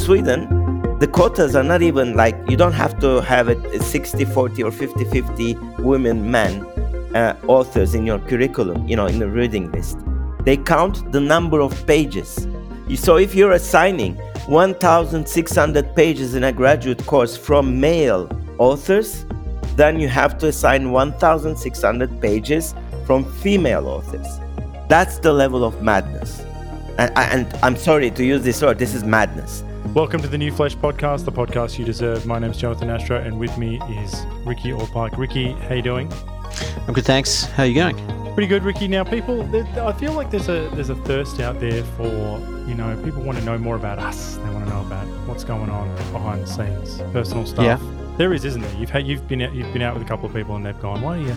Sweden, the quotas are not even like you don't have to have a 60 40 or 50 50 women men uh, authors in your curriculum, you know, in the reading list. They count the number of pages. So if you're assigning 1,600 pages in a graduate course from male authors, then you have to assign 1,600 pages from female authors. That's the level of madness. And, and, I'm sorry to use this word, this is madness. Welcome to the New Flesh Podcast, the podcast you deserve. My name's Jonathan Astro, and with me is Ricky Allpike. Ricky, how you doing? I'm good, thanks. How are you going? Pretty good, Ricky. Now, people, I feel like there's a there's a thirst out there for you know people want to know more about us. They want to know about what's going on behind the scenes, personal stuff. Yeah. There is, isn't there? You've had you've been out, you've been out with a couple of people, and they've gone, "Why do you,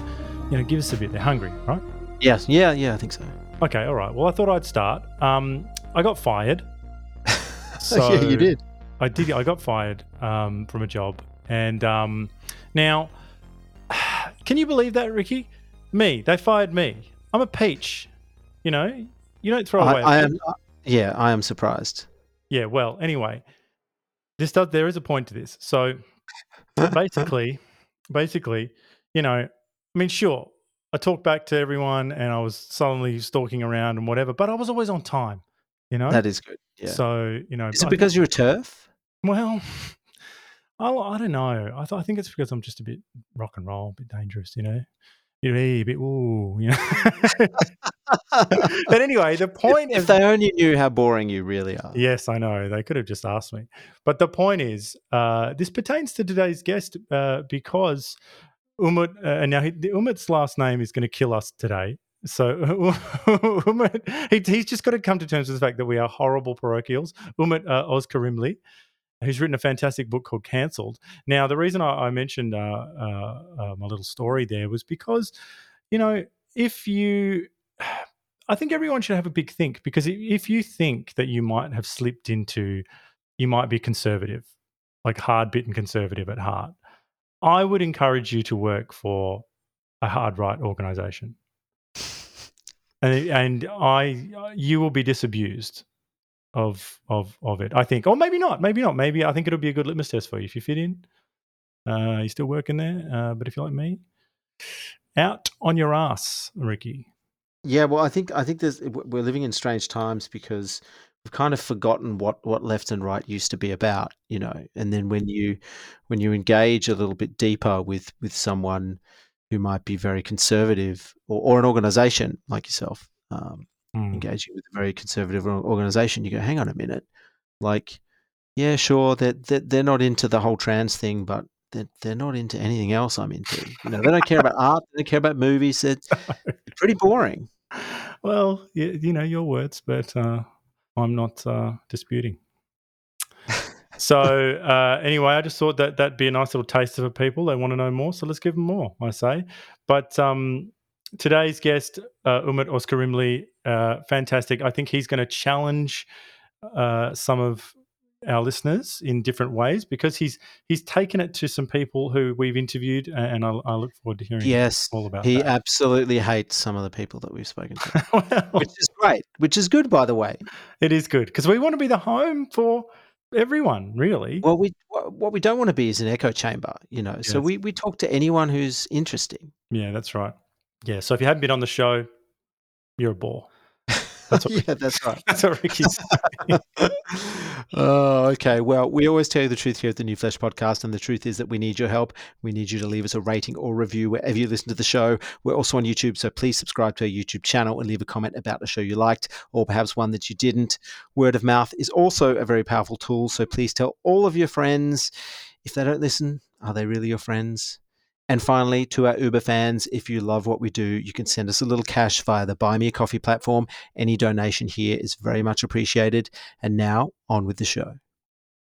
you know, give us a bit?" They're hungry, right? Yes. Yeah. Yeah. I think so. Okay. All right. Well, I thought I'd start. Um, I got fired. So yeah, you did. I did. I got fired um, from a job, and um, now, can you believe that, Ricky? Me, they fired me. I'm a peach. You know, you don't throw away. I, I am. Uh, yeah, I am surprised. Yeah. Well, anyway, this does. There is a point to this. So, basically, basically, you know, I mean, sure, I talked back to everyone, and I was sullenly stalking around and whatever, but I was always on time. You know, that is good. Yeah. So you know, is it because you're a turf? Well, I, I don't know. I, th- I think it's because I'm just a bit rock and roll, a bit dangerous, you know. You're a bit, ooh, you know. but anyway, the point if, if they only knew how boring you really are. Yes, I know. They could have just asked me. But the point is, uh, this pertains to today's guest uh, because Umut, uh, and now he, Umut's last name is going to kill us today. So Umut, he, he's just got to come to terms with the fact that we are horrible parochials. Umut uh, Özkırımlı, who's written a fantastic book called Cancelled. Now, the reason I, I mentioned uh, uh, uh, my little story there was because, you know, if you, I think everyone should have a big think because if you think that you might have slipped into, you might be conservative, like hard bitten conservative at heart, I would encourage you to work for a hard right organization and and I you will be disabused of of of it. I think, or maybe not, maybe not. Maybe I think it'll be a good litmus test for you if you fit in. Uh, you're still working there, uh, but if you're like me, out on your ass, Ricky. Yeah, well, I think I think there's we're living in strange times because we've kind of forgotten what what left and right used to be about, you know. And then when you when you engage a little bit deeper with with someone who might be very conservative or, or an organization like yourself um, mm. engaging with a very conservative organization, you go, hang on a minute, like, yeah, sure, they're, they're, they're not into the whole trans thing, but they're, they're not into anything else I'm into. You know, they don't care about art, they don't care about movies. It's pretty boring. Well, you, you know, your words, but uh, I'm not uh, disputing so uh, anyway, I just thought that that'd be a nice little taster for people. They want to know more, so let's give them more. I say. But um, today's guest, uh, Umut Özkırımlı, uh, fantastic. I think he's going to challenge uh, some of our listeners in different ways because he's he's taken it to some people who we've interviewed, and I, I look forward to hearing yes, all about. He that. absolutely hates some of the people that we've spoken to, well, which is great, which is good, by the way. It is good because we want to be the home for everyone, really. Well, we what we don't want to be is an echo chamber, you know. Yes. So we we talk to anyone who's interesting. Yeah, that's right. Yeah. So if you haven't been on the show, you're a bore. That's what yeah, that's right. That's what Ricky's oh, okay. Well, we always tell you the truth here at the New Flesh podcast, and the truth is that we need your help. We need you to leave us a rating or review wherever you listen to the show. We're also on YouTube, so please subscribe to our YouTube channel and leave a comment about the show you liked, or perhaps one that you didn't. Word of mouth is also a very powerful tool, so please tell all of your friends. If they don't listen, are they really your friends? And finally, to our Uber fans, if you love what we do, you can send us a little cash via the Buy Me a Coffee platform. Any donation here is very much appreciated. And now, on with the show.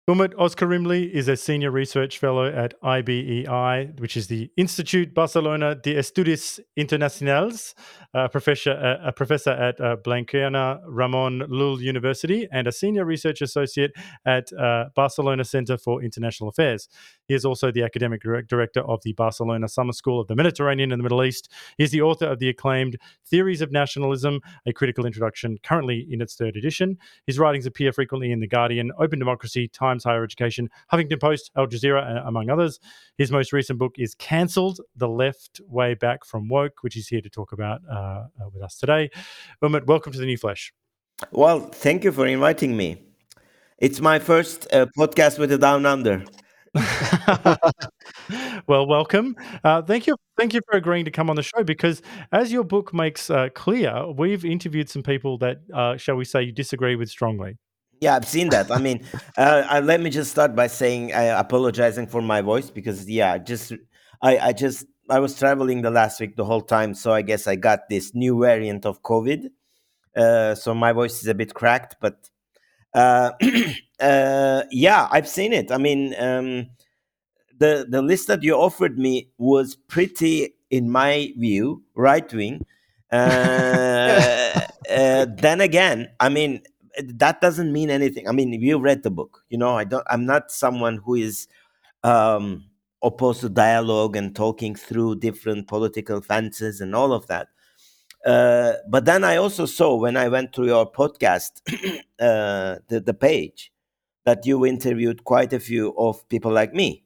Umut Özkırımlı is a senior research fellow at IBEI, which is the Institute Barcelona de Estudis Internacionals, a professor, a professor at uh, Blanquerna Ramon Llull University, and a senior research associate at uh, Barcelona Center for International Affairs. He is also the academic director of the Barcelona Summer School of the Mediterranean and the Middle East. He is the author of the acclaimed Theories of Nationalism, a critical introduction, currently in its third edition. His writings appear frequently in The Guardian, Open Democracy, Times Higher Education, Huffington Post, Al Jazeera, among others. His most recent book is Cancelled The Left Way Back from Woke, which he's here to talk about uh, uh, with us today. Umut, welcome to the New Flesh. Well, thank you for inviting me. It's my first uh, podcast with the Down Under. well, welcome. Uh, thank you. Thank you for agreeing to come on the show because, as your book makes uh, clear, we've interviewed some people that, uh, shall we say, you disagree with strongly. Yeah, I've seen that. I mean, uh, let me just start by saying uh, apologizing for my voice because, yeah, just I, I just I was traveling the last week the whole time, so I guess I got this new variant of COVID. Uh, so my voice is a bit cracked, but uh, uh, yeah, I've seen it. I mean, um, the the list that you offered me was pretty, in my view, right wing. Uh, uh, then again, I mean, that doesn't mean anything. I mean, you read the book, you know. I don't. I'm not someone who is um, opposed to dialogue and talking through different political fences and all of that. Uh, but then I also saw when I went to your podcast, uh, the, the page, that you interviewed quite a few of people like me,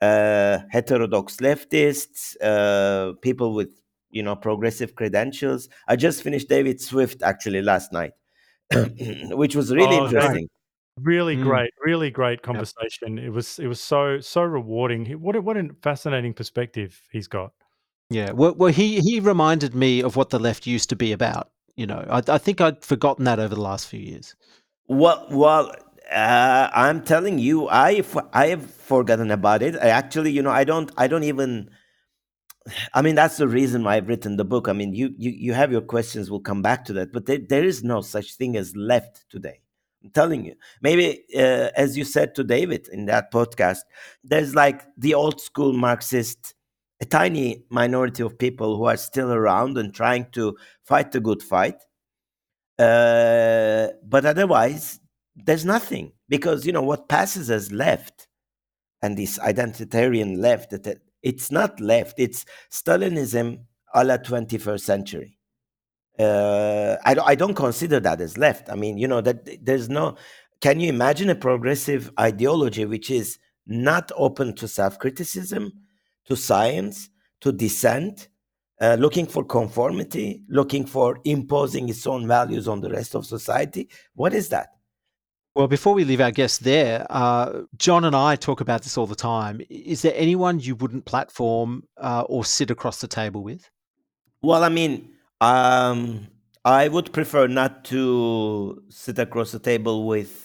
uh, heterodox leftists, uh, people with you know progressive credentials. I just finished David Swift actually last night, which was really oh, interesting. Really mm. great, really great conversation. Yep. It was it was so so rewarding. What a, what a fascinating perspective he's got. Yeah, well, well, he he reminded me of what the left used to be about. You know, I, I think I'd forgotten that over the last few years. Well, well, uh, I'm telling you, I I have forgotten about it. I actually, you know, I don't I don't even. I mean, that's the reason why I've written the book. I mean, you you you have your questions. We'll come back to that, but there, there is no such thing as left today. I'm telling you. Maybe, uh, as you said to David in that podcast, there's like the old school Marxist a tiny minority of people who are still around and trying to fight the good fight. Uh, but otherwise, there's nothing because you know what passes as left, and this identitarian left that it's not left; it's Stalinism a la 21st century. Uh, I, I don't consider that as left. I mean, you know that there's no. Can you imagine a progressive ideology which is not open to self-criticism? to science, to dissent, uh, looking for conformity, looking for imposing its own values on the rest of society. What is that? Well, before we leave our guests there, uh, John and I talk about this all the time. Is there anyone you wouldn't platform uh, or sit across the table with? Well, I mean, um, I would prefer not to sit across the table with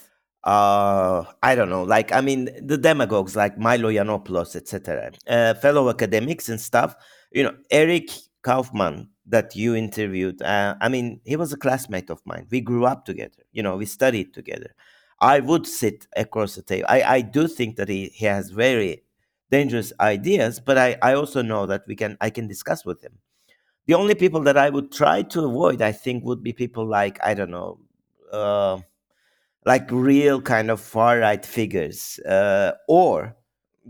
uh i don't know like i mean the demagogues like milo yiannopoulos etc uh, fellow academics and stuff you know eric Kaufmann, that you interviewed uh, i mean he was a classmate of mine we grew up together you know we studied together i would sit across the table i, I do think that he, he has very dangerous ideas but I, I also know that we can i can discuss with him the only people that i would try to avoid i think would be people like i don't know uh, like real kind of far right figures, uh, or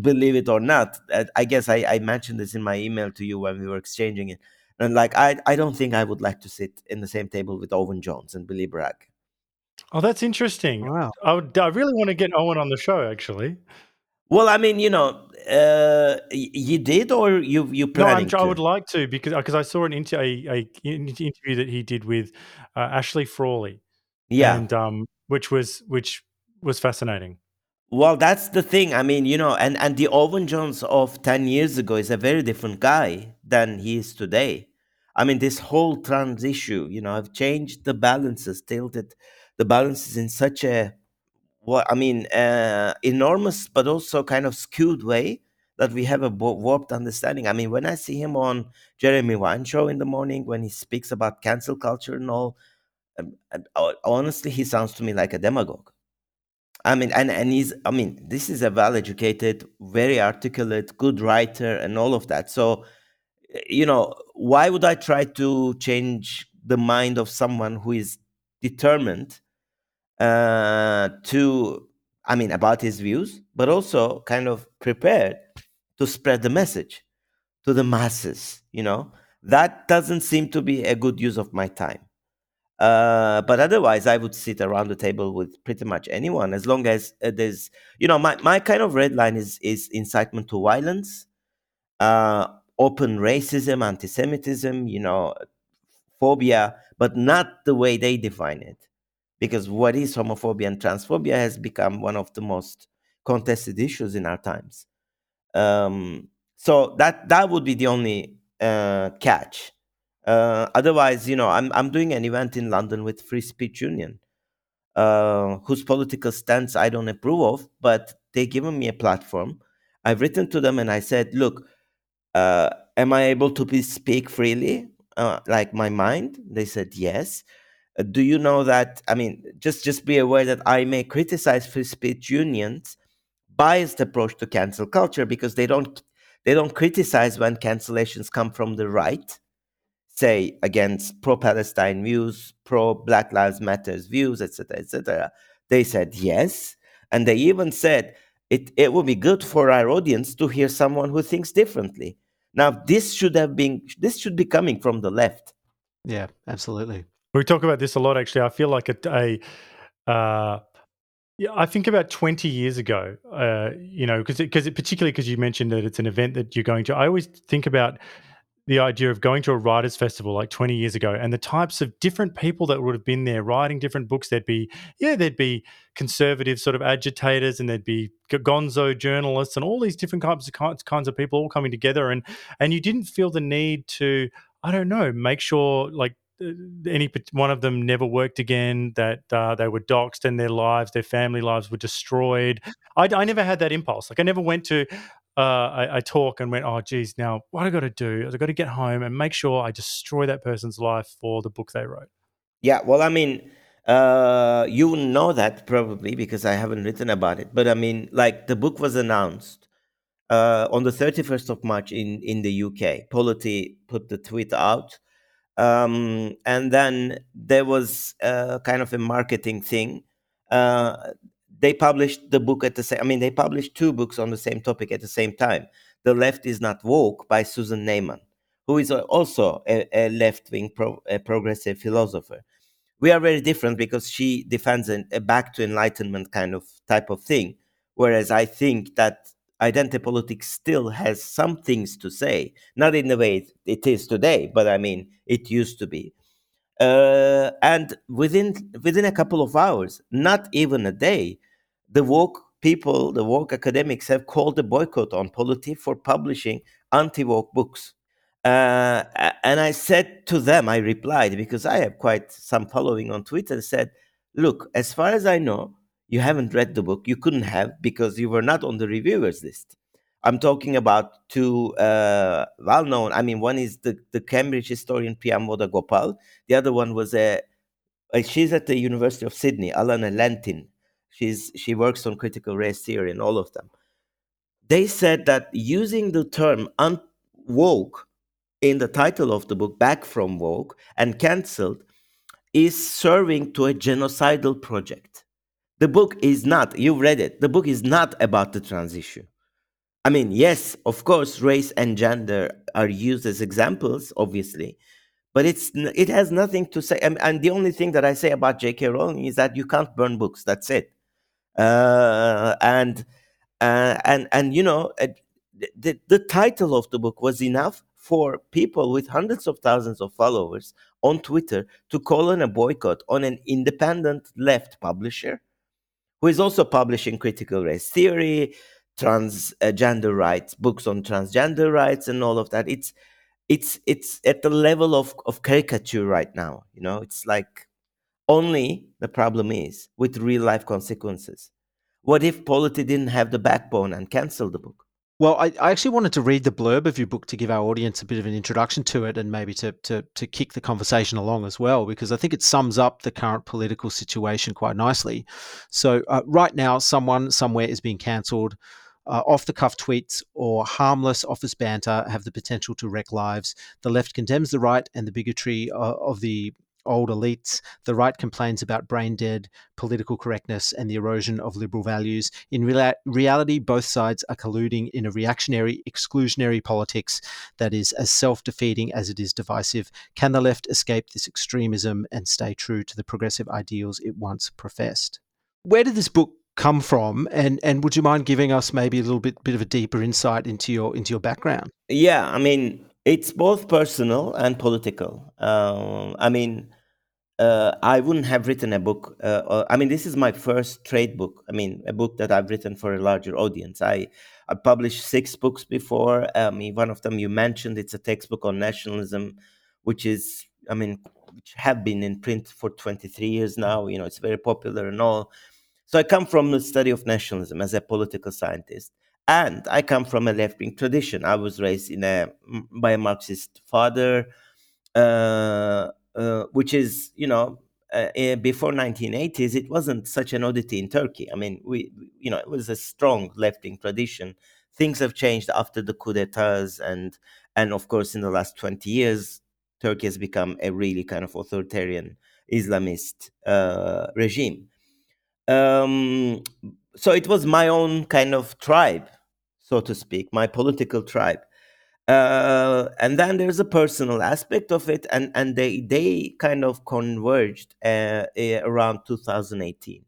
believe it or not, I guess I, I mentioned this in my email to you when we were exchanging it. And like, I, I don't think I would like to sit in the same table with Owen Jones and Billy Bragg. Oh, that's interesting. Wow. I, would, I really want to get Owen on the show, actually. Well, I mean, you know, uh, you did, or you you planning? No, i would like to because because I saw an inter- a, a, interview that he did with uh, Ashley Frawley. Yeah, and um, which was which was fascinating. Well, that's the thing. I mean, you know, and and the Owen Jones of ten years ago is a very different guy than he is today. I mean, this whole trans issue, you know, have changed the balances, tilted the balance is in such a what I mean, uh, enormous but also kind of skewed way that we have a warped understanding. I mean, when I see him on Jeremy Vine show in the morning when he speaks about cancel culture and all, honestly, he sounds to me like a demagogue. I mean, and and he's. I mean, this is a well-educated, very articulate, good writer, and all of that. So, you know, why would I try to change the mind of someone who is determined uh, to, I mean, about his views, but also kind of prepared to spread the message to the masses? You know, that doesn't seem to be a good use of my time. Uh, but otherwise, I would sit around the table with pretty much anyone as long as uh, there's, you know, my, my kind of red line is is incitement to violence, uh, open racism, anti-Semitism, you know, phobia, but not the way they define it, because what is homophobia and transphobia has become one of the most contested issues in our times. Um, so that that would be the only uh, catch. Uh, otherwise, you know, I'm I'm doing an event in London with Free Speech Union, uh, whose political stance I don't approve of, but they've given me a platform. I've written to them and I said, look, uh, am I able to speak freely, uh, like my mind? They said yes. Do you know that? I mean, just just be aware that I may criticize free speech unions biased approach to cancel culture because they don't they don't criticize when cancellations come from the right say against pro-Palestine views, pro-Black Lives Matters views, etc., etc. They said yes, and they even said it, it would be good for our audience to hear someone who thinks differently. Now, this should have been this should be coming from the left. Yeah, absolutely. We talk about this a lot. Actually, I feel like a, a uh, yeah, I think about 20 years ago, uh, you know, because because particularly because you mentioned that it's an event that you're going to. I always think about the idea of going to a writers festival like 20 years ago and the types of different people that would have been there writing different books there'd be yeah there'd be conservative sort of agitators and there'd be gonzo journalists and all these different kinds of kinds of people all coming together and and you didn't feel the need to i don't know make sure like any one of them never worked again that uh, they were doxxed and their lives their family lives were destroyed I, I never had that impulse like i never went to uh, I, I, talk and went, oh, geez, now what I got to do is I got to get home and make sure I destroy that person's life for the book they wrote. Yeah, well, I mean, uh, you know that probably because I haven't written about it. But I mean, like the book was announced uh, on the 31st of March in, in the UK. Polity put the tweet out. Um, and then there was uh, kind of a marketing thing. Uh, they published the book at the same i mean they published two books on the same topic at the same time the left is not woke by susan neiman who is also a, a left-wing pro, a progressive philosopher we are very different because she defends a, a back to enlightenment kind of type of thing whereas i think that identity politics still has some things to say not in the way it is today but i mean it used to be uh, and within within a couple of hours not even a day the woke people, the woke academics have called a boycott on Polity for publishing anti woke books. Uh, and I said to them, I replied, because I have quite some following on Twitter, said, Look, as far as I know, you haven't read the book. You couldn't have because you were not on the reviewers list. I'm talking about two uh, well known. I mean, one is the, the Cambridge historian Priyamvada Gopal. The other one was a, a she's at the University of Sydney, Alana Lentin. She's she works on critical race theory and all of them. They said that using the term unwoke in the title of the book, Back from Woke, and cancelled, is serving to a genocidal project. The book is not, you've read it, the book is not about the trans issue. I mean, yes, of course, race and gender are used as examples, obviously, but it's it has nothing to say. And, and the only thing that I say about J.K. Rowling is that you can't burn books. That's it uh, and uh, and and you know uh, the, the title of the book was enough for people with hundreds of thousands of followers on Twitter to call on a boycott on an independent left publisher who is also publishing critical race theory, transgender uh, rights, books on transgender rights, and all of that. It's it's it's at the level of, of caricature right now. You know, it's like only the problem is with real life consequences. What if Polity didn't have the backbone and canceled the book? Well, I, I actually wanted to read the blurb of your book to give our audience a bit of an introduction to it and maybe to, to, to kick the conversation along as well, because I think it sums up the current political situation quite nicely. So, uh, right now, someone somewhere is being cancelled. Uh, off the cuff tweets or harmless office banter have the potential to wreck lives. The left condemns the right and the bigotry uh, of the old elites. The right complains about brain dead political correctness and the erosion of liberal values. In rea- reality, both sides are colluding in a reactionary, exclusionary politics that is as self defeating as it is divisive. Can the left escape this extremism and stay true to the progressive ideals it once professed? Where did this book come from and and would you mind giving us maybe a little bit bit of a deeper insight into your into your background yeah i mean it's both personal and political um, i mean uh, I wouldn't have written a book. Uh, uh, I mean, this is my first trade book. I mean, a book that I've written for a larger audience. I, I published six books before. I mean, one of them you mentioned. It's a textbook on nationalism, which is, I mean, which have been in print for 23 years now. You know, it's very popular and all. So I come from the study of nationalism as a political scientist, and I come from a left-wing tradition. I was raised in a by a Marxist father. Uh, uh, which is you know uh, eh, before 1980s it wasn't such an oddity in turkey i mean we you know it was a strong left-wing tradition things have changed after the coup d'etats and and of course in the last 20 years turkey has become a really kind of authoritarian islamist uh, regime um, so it was my own kind of tribe so to speak my political tribe uh, and then there's a personal aspect of it, and and they they kind of converged uh, uh, around 2018.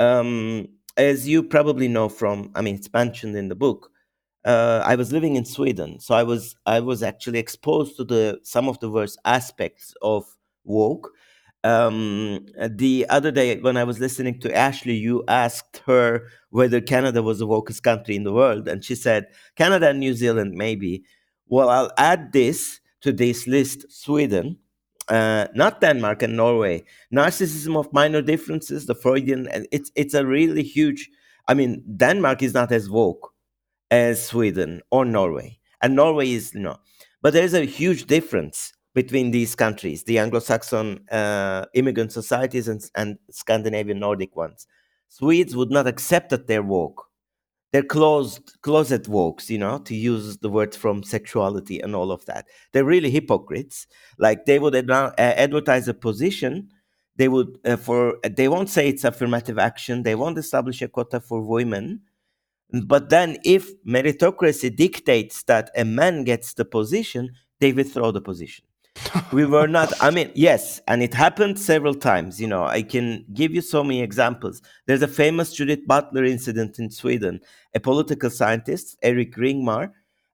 Um, as you probably know from, I mean, it's mentioned in the book. Uh, I was living in Sweden, so I was I was actually exposed to the some of the worst aspects of woke. Um, the other day when I was listening to Ashley, you asked her whether Canada was the wokest country in the world, and she said Canada and New Zealand maybe well, I'll add this to this list Sweden, uh, not Denmark and Norway. Narcissism of minor differences, the Freudian, and it's, it's a really huge. I mean, Denmark is not as woke as Sweden or Norway. And Norway is, you know, but there's a huge difference between these countries, the Anglo Saxon uh, immigrant societies and, and Scandinavian Nordic ones. Swedes would not accept that they're woke. They're closed closet wokes you know to use the word from sexuality and all of that. They're really hypocrites. Like they would ad- uh, advertise a position. They would uh, for they won't say it's affirmative action. They won't establish a quota for women. But then if meritocracy dictates that a man gets the position they withdraw the position we were not i mean yes and it happened several times you know i can give you so many examples. There's a famous judith butler incident in sweden. A political scientist erik ringmar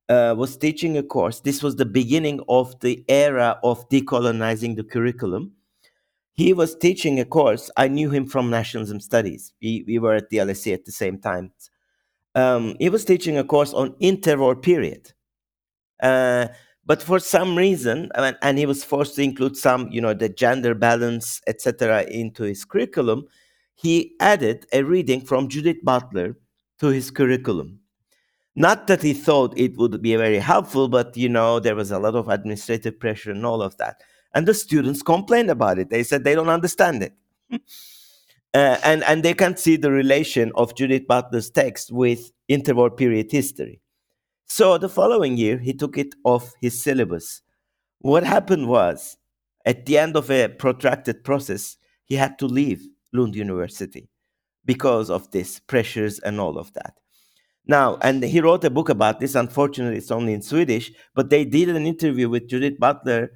uh, was teaching a course. This was the beginning of the era of decolonizing the curriculum. He was teaching a course. I knew him from nationalism studies. We, we were at the lse at the same time. Um, he was teaching a course on interwar period. Uh, but for some reason and, and he was forced to include some you know the gender balance etc into his curriculum he added a reading from judith butler to his curriculum. Not that he thought it would be very helpful but you know there was a lot of administrative pressure and all of that. And the students complained about it. They said they don't understand it. Uh, and and they can't see the relation of judith butler's text with interwar period history so the following year, he took it off his syllabus. What happened was, at the end of a protracted process, he had to leave Lund University because of this pressures and all of that. Now, and he wrote a book about this. Unfortunately, it's only in Swedish, but they did an interview with Judith Butler.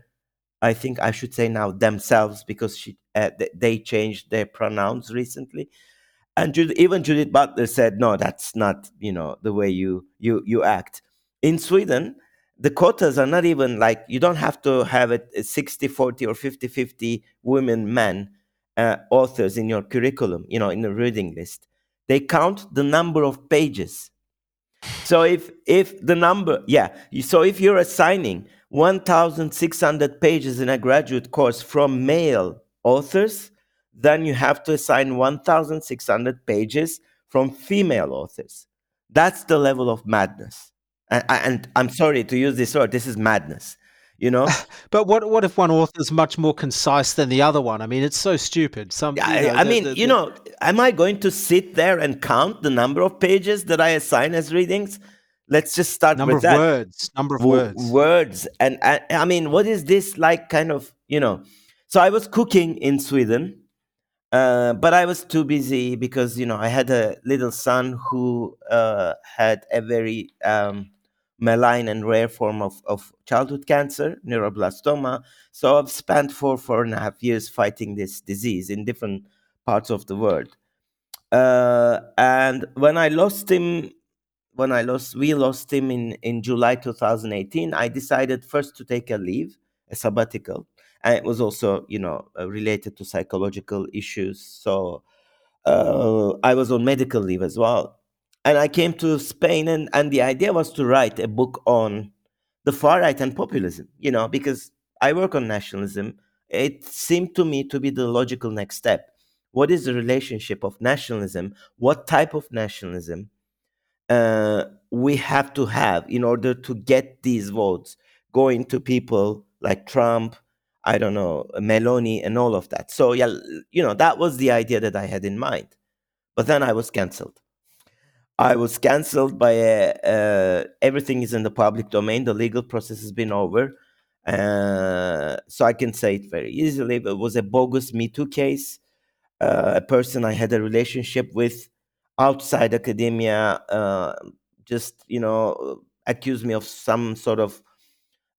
I think I should say now themselves because she, uh, they changed their pronouns recently and even Judith Butler said, "No, that's not you know the way you you you act." In Sweden, the quotas are not even like you don't have to have it 60 40 or 50 50 women men uh, authors in your curriculum you know in the reading list they count the number of pages so if if the number yeah so if you're assigning 1600 pages in a graduate course from male authors then you have to assign 1,600 pages from female authors. That's the level of madness. And, and I'm sorry to use this word. This is madness. You know. but what what if one author is much more concise than the other one? I mean, it's so stupid. Some. You know, I the- mean, the- you the- know, am I going to sit there and count the number of pages that I assign as readings? Let's just start number with of that. words, number of w- words. words and, and i mean what is this like kind of you know so i was cooking in sweden uh, but i was too busy because you know i had a little son who uh, had a very um, malign and rare form of, of childhood cancer neuroblastoma so i've spent four four and a half years fighting this disease in different parts of the world uh, and when i lost him when I lost, we lost him in, in July 2018, I decided first to take a leave, a sabbatical. And it was also, you know, uh, related to psychological issues. So uh, I was on medical leave as well. And I came to Spain, and, and the idea was to write a book on the far right and populism, you know, because I work on nationalism. It seemed to me to be the logical next step. What is the relationship of nationalism? What type of nationalism? uh, we have to have in order to get these votes going to people like Trump, I don't know, Meloni, and all of that. So, yeah, you know, that was the idea that I had in mind. But then I was cancelled. I was cancelled by a, uh, everything is in the public domain. The legal process has been over. Uh, so I can say it very easily. It was a bogus Me Too case. Uh, a person I had a relationship with outside academia uh, just you know accused me of some sort of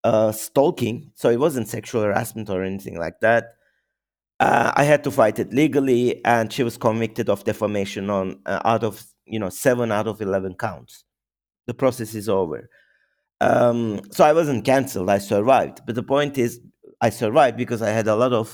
uh, stalking. So it wasn't sexual harassment or anything like that. Uh, i had to fight it legally and she was convicted of defamation on uh, out of you know seven out of 11 counts. The process is over. Um, so i wasn't cancelled i survived. But the point is i survived because i had a lot of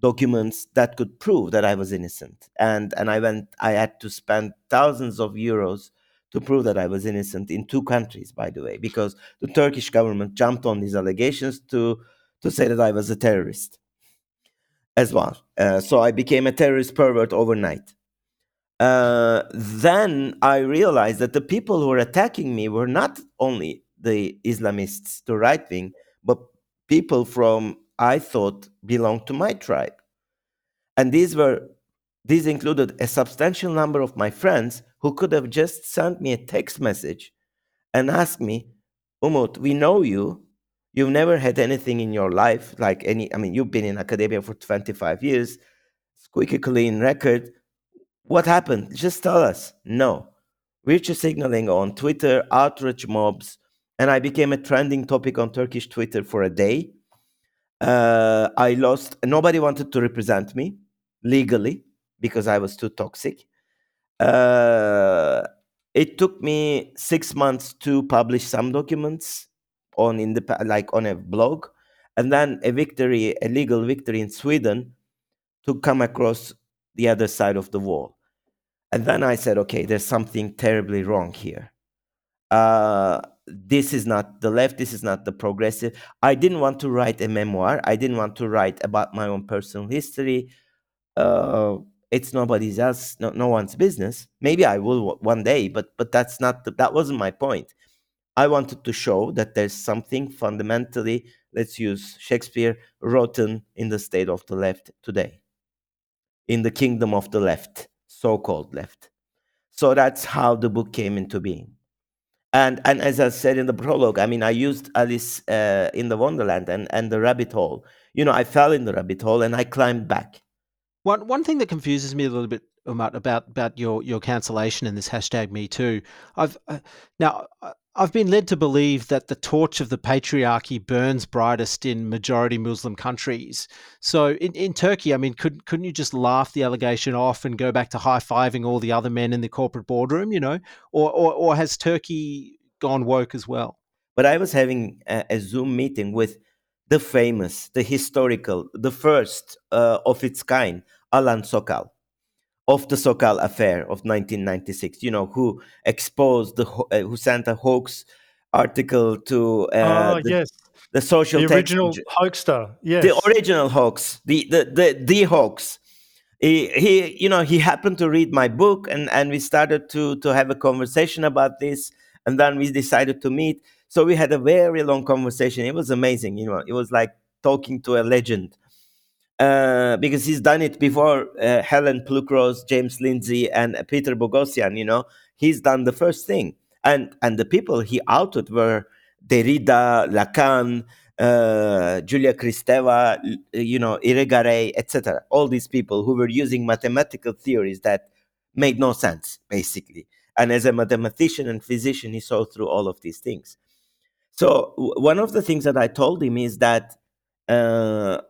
documents that could prove that I was innocent. And and I went I had to spend thousands of euros to prove that I was innocent in two countries, by the way, because the Turkish government jumped on these allegations to to say that I was a terrorist as well. Uh, so I became a terrorist pervert overnight. Uh, then I realized that the people who were attacking me were not only the Islamists, the right wing, but people from I thought belonged to my tribe. And these were these included a substantial number of my friends who could have just sent me a text message and asked me, Umut, we know you. You've never had anything in your life like any, I mean, you've been in academia for 25 years, squeaky clean record. What happened? Just tell us. No. Virtue signaling on Twitter, outrage mobs, and I became a trending topic on Turkish Twitter for a day. Uh, I lost, nobody wanted to represent me legally because I was too toxic. Uh, it took me six months to publish some documents on in the like on a blog, and then a victory, a legal victory in Sweden, to come across the other side of the wall. And then I said, okay, there's something terribly wrong here. Uh, this is not the left. This is not the progressive. I didn't want to write a memoir. I didn't want to write about my own personal history uh, it's nobody's else, no, no one's business. Maybe I will one day, but but that's not the, that wasn't my point. I wanted to show that there's something fundamentally, let's use Shakespeare, rotten in the state of the left today, in the kingdom of the left, so-called left. So that's how the book came into being. And and as I said in the prologue, I mean, I used Alice uh, in the Wonderland and and the rabbit hole. You know, I fell in the rabbit hole and I climbed back. One one thing that confuses me a little bit, Umut, about about your your cancellation and this hashtag Me Too. I've uh, now I've been led to believe that the torch of the patriarchy burns brightest in majority Muslim countries. So in, in Turkey, I mean, could couldn't you just laugh the allegation off and go back to high fiving all the other men in the corporate boardroom? You know, or or, or has Turkey gone woke as well? But I was having a, a Zoom meeting with the famous, the historical, the first uh, of its kind, Alan Sokal, of the Sokal affair of 1996. You know, who exposed the, ho- uh, who sent a hoax article to uh, oh the, yes, the social the original hoaxster. Yes, the original hoax, the the the, the hoax. he, he you know he happened to read my book and and we started to to have a conversation about this and then we decided to meet so we had a very long conversation it was amazing you know it was like talking to a legend uh, because he's done it before uh, helen pluckrose james lindsay and peter Boghossian. you know he's done the first thing and and the people he outed were derrida lacan uh, Julia Kristeva, you know, Irigaray, etc. All these people who were using mathematical theories that made no sense, basically. And as a mathematician and physician, he saw through all of these things. So one of the things that I told him is that, uh,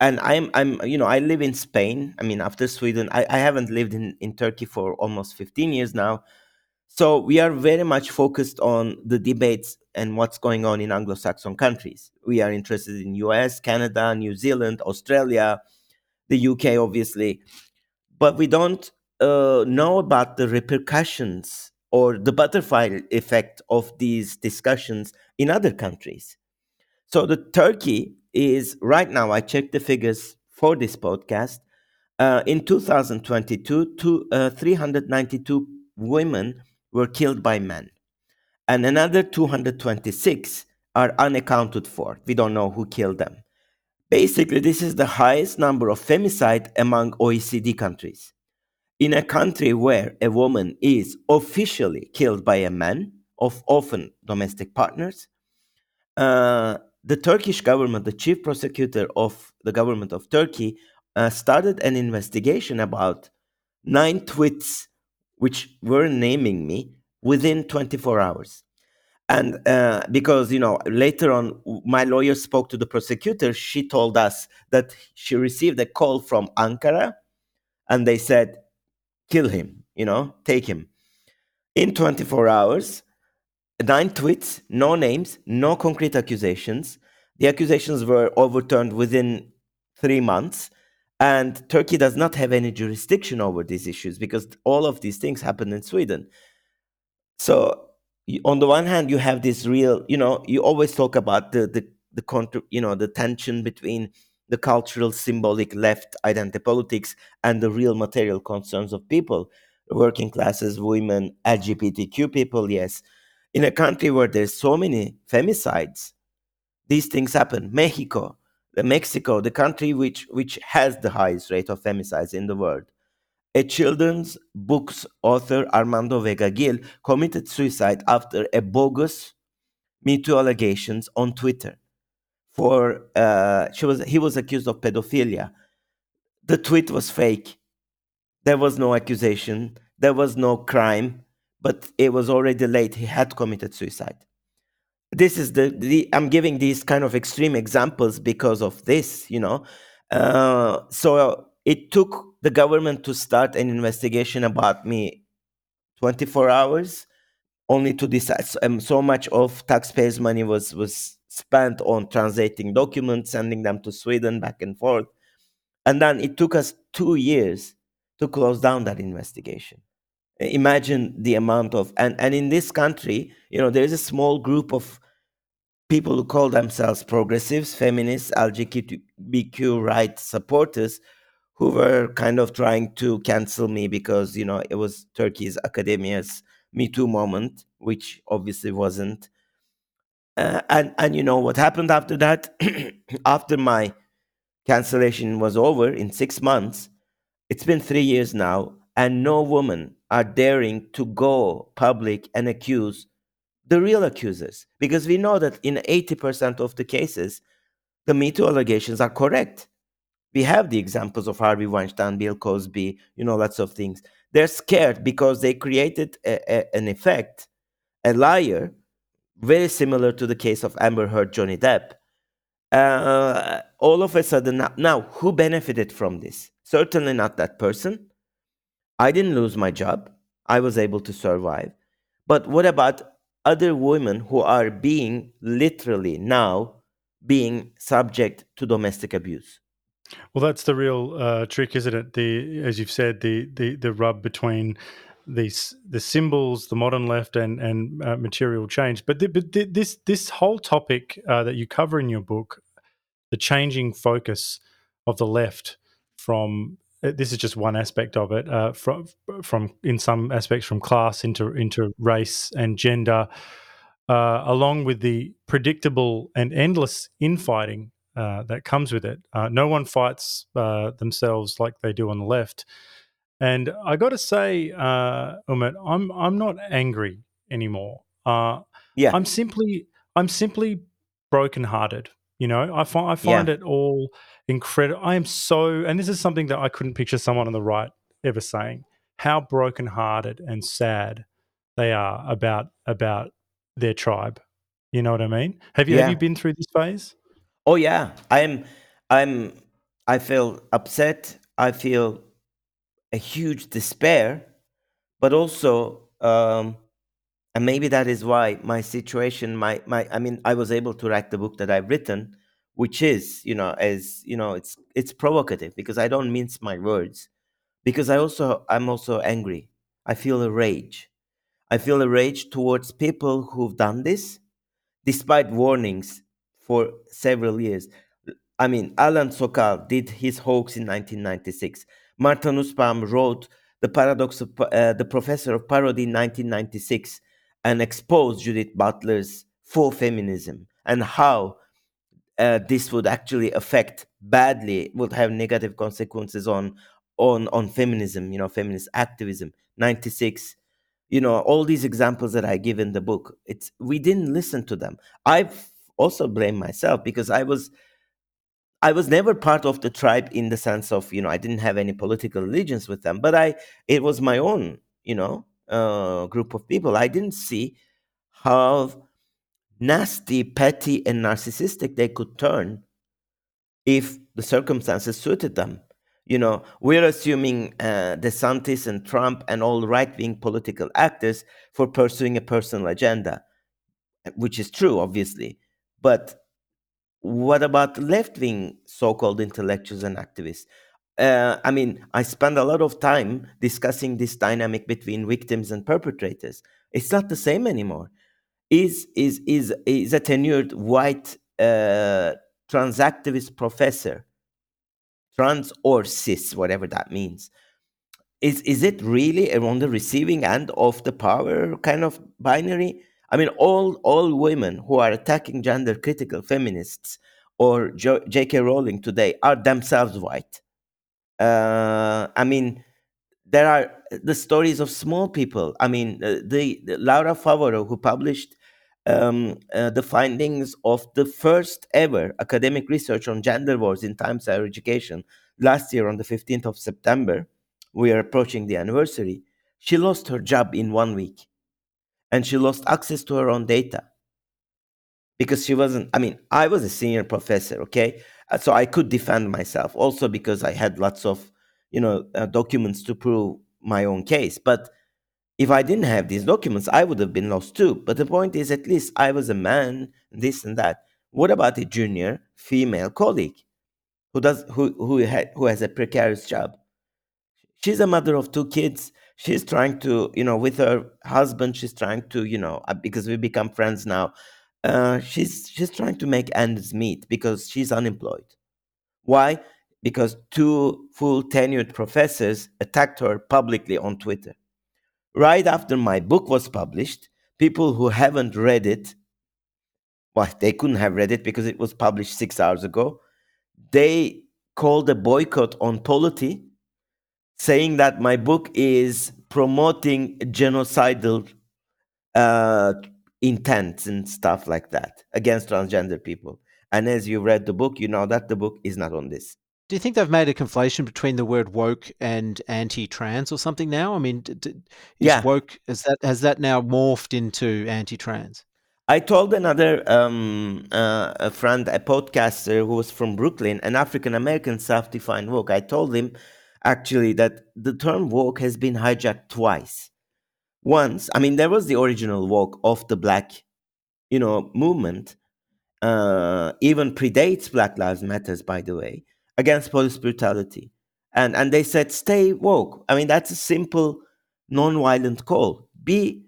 and I'm, I'm, you know, I live in Spain. I mean, after Sweden, I, I haven't lived in, in Turkey for almost 15 years now. So we are very much focused on the debates and what's going on in Anglo-Saxon countries. We are interested in US, Canada, New Zealand, Australia, the UK, obviously, but we don't uh, know about the repercussions or the butterfly effect of these discussions in other countries. So the Turkey is right now. I checked the figures for this podcast. Uh, in 2022, two, uh, 392 women were killed by men, and another 226 are unaccounted for. We don't know who killed them. Basically, this is the highest number of femicide among OECD countries. In a country where a woman is officially killed by a man, of often domestic partners, uh, the Turkish government, the chief prosecutor of the government of Turkey, uh, started an investigation about nine tweets which were naming me within 24 hours. And uh, because, you know, later on, my lawyer spoke to the prosecutor, she told us that she received a call from Ankara and they said, kill him, you know, take him. In 24 hours, nine tweets, no names, no concrete accusations. The accusations were overturned within three months. And Turkey does not have any jurisdiction over these issues because all of these things happen in Sweden. So, on the one hand, you have this real, you know, you always talk about the the the contra, you know, the tension between the cultural, symbolic left identity politics and the real material concerns of people, working classes, women, LGBTQ people. Yes, in a country where there's so many femicides, these things happen. Mexico, Mexico, the country which which has the highest rate of femicides in the world. A children's books author Armando Vega Gil committed suicide after a bogus Me Too allegations on Twitter. For uh, she was he was accused of pedophilia. The tweet was fake. There was no accusation. There was no crime, but it was already late. He had committed suicide this is the, the i'm giving these kind of extreme examples because of this you know uh, so it took the government to start an investigation about me 24 hours only to decide so, um, so much of taxpayers money was was spent on translating documents sending them to sweden back and forth and then it took us two years to close down that investigation imagine the amount of and and in this country you know there is a small group of people who call themselves progressives, feminists, LGBTQ rights supporters who were kind of trying to cancel me because, you know, it was Turkey's academia's Me Too moment, which obviously wasn't. Uh, and, and you know what happened after that? after my cancellation was over in six months, it's been three years now, and no woman are daring to go public and accuse the real accusers. Because we know that in 80% of the cases the me too allegations are correct. We have the examples of harvey weinstein bill cosby you know lots of things. They're scared because they created a, a, an effect a liar very similar to the case of amber heard johnny depp. Uh, all of a sudden now, who benefited from this? Certainly not that person. I didn't lose my job. I was able to survive. But what about other women who are being literally now being subject to domestic abuse. Well, that's the real uh, trick, isn't it? The as you've said, the the the rub between these the symbols, the modern left, and and uh, material change. But, the, but the, this this whole topic uh, that you cover in your book, the changing focus of the left from uh, this is just one aspect of it. Uh, from from in some aspects from class into into race and gender, uh, along with the predictable and endless infighting uh, that comes with it. No one fights themselves like they do on the left. And I got to say, uh, Umut, I'm I'm not angry anymore. Uh, Yeah. I'm simply I'm simply brokenhearted. You know, I find I find it all incredible. I am so, and this is something that I couldn't picture someone on the right ever saying how brokenhearted and sad they are about about their tribe. You know what I mean? Have you have you been through this phase? Oh yeah, I'm I'm I feel upset. I feel a huge despair, but also um and maybe that is why my situation my my I mean I was able to write the book that I've written which is, you know, as you know, it's it's provocative because I don't mince my words because I also I'm also angry. I feel a rage. I feel a rage towards people who've done this despite warnings for several years. I mean, Alan Sokal did his hoax in 1996. Martha Nussbaum wrote The Paradox of uh, the Professor of Parody in 1996 and exposed Judith Butler's faux feminism and how uh, this would actually affect badly, would have negative consequences on on on feminism, you know, feminist activism. 96 you know all these examples that i give in the book it's we didn't listen to them i've also blamed myself because i was i was never part of the tribe in the sense of you know i didn't have any political allegiance with them but i it was my own you know uh, group of people i didn't see how nasty petty and narcissistic they could turn if the circumstances suited them. You know, we're assuming uh, DeSantis and Trump and all right wing political actors for pursuing a personal agenda, which is true, obviously. But what about left wing so called intellectuals and activists? Uh, I mean, I spend a lot of time discussing this dynamic between victims and perpetrators. It's not the same anymore. Is is is is a tenured white uh, transactivist professor trans or cis, whatever that means. Is is it really on the receiving end of the power kind of binary? I mean, all all women who are attacking gender critical feminists or J.K. Rowling today are themselves white. Uh, I mean, there are the stories of small people. I mean, uh, the, the Laura Favaro, who published um, uh, the findings of the first ever academic research on gender wars in Times Higher Education last year on the 15th of September. We are approaching the anniversary. She lost her job in one week and she lost access to her own data. Because she wasn't i mean i was a senior professor okay? Uh, so i could defend myself also because i had lots of you know uh, documents to prove my own case. But if i didn't have these documents i would have been lost too. But the point is at least i was a man this and that. What about a junior female colleague who does who who, ha- who has a precarious job? She's a mother of two kids she's trying to you know with her husband she's trying to you know uh, because we become friends now uh, she's she's trying to make ends meet because she's unemployed. Why? Because two full tenured professors attacked her publicly on twitter. Right after my book was published people who haven't read it well they couldn't have read it because it was published six hours ago they called a boycott on polity saying that my book is promoting genocidal uh, intent and stuff like that against transgender people. And as you read the book, you know that the book is not on this. Do you think they've made a conflation between the word woke and anti-trans or something now? I mean, d- d- is Yeah. woke has that has that now morphed into anti-trans? I told another um, uh, a friend, a podcaster who was from Brooklyn, an African American self defined woke. I told him actually that the term woke has been hijacked twice. Once, I mean, there was the original woke of the black, you know, movement, uh, even predates Black Lives Matters, by the way, against police brutality. And, and they said, stay woke. I mean, that's a simple, non-violent call. Be,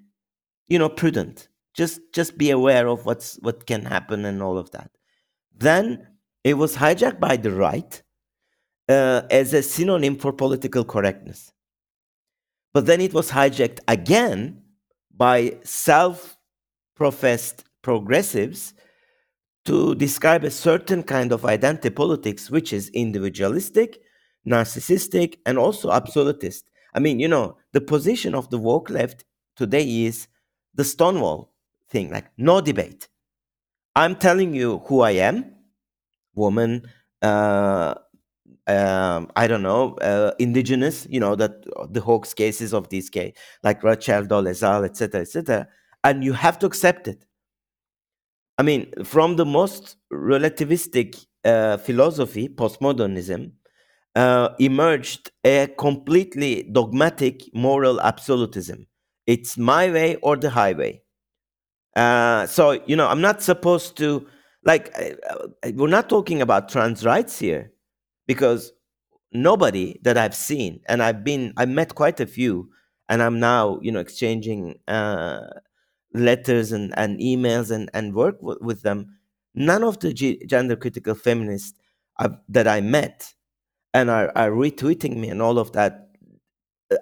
you know, prudent. Just, just be aware of what's, what can happen and all of that. Then it was hijacked by the right. Uh, as a synonym for political correctness. But then it was hijacked again by self professed progressives to describe a certain kind of identity politics, which is individualistic, narcissistic, and also absolutist. I mean, you know, the position of the woke left today is the Stonewall thing, like no debate. I'm telling you who I am, woman, uh, um, I don't know, uh, indigenous, you know, that the Hawks cases of these case, like Rachel Dolezal, etc., etc., and you have to accept it. I mean, from the most relativistic uh, philosophy, postmodernism, uh, emerged a completely dogmatic moral absolutism. It's my way or the highway. Uh, so, you know, I'm not supposed to, like, uh, uh, we're not talking about trans rights here because nobody that I've seen, and I've been, I met quite a few, and I'm now, you know, exchanging uh, letters and, and emails and, and work w- with them. None of the g- gender critical feminists I've, that I met and are, are retweeting me and all of that,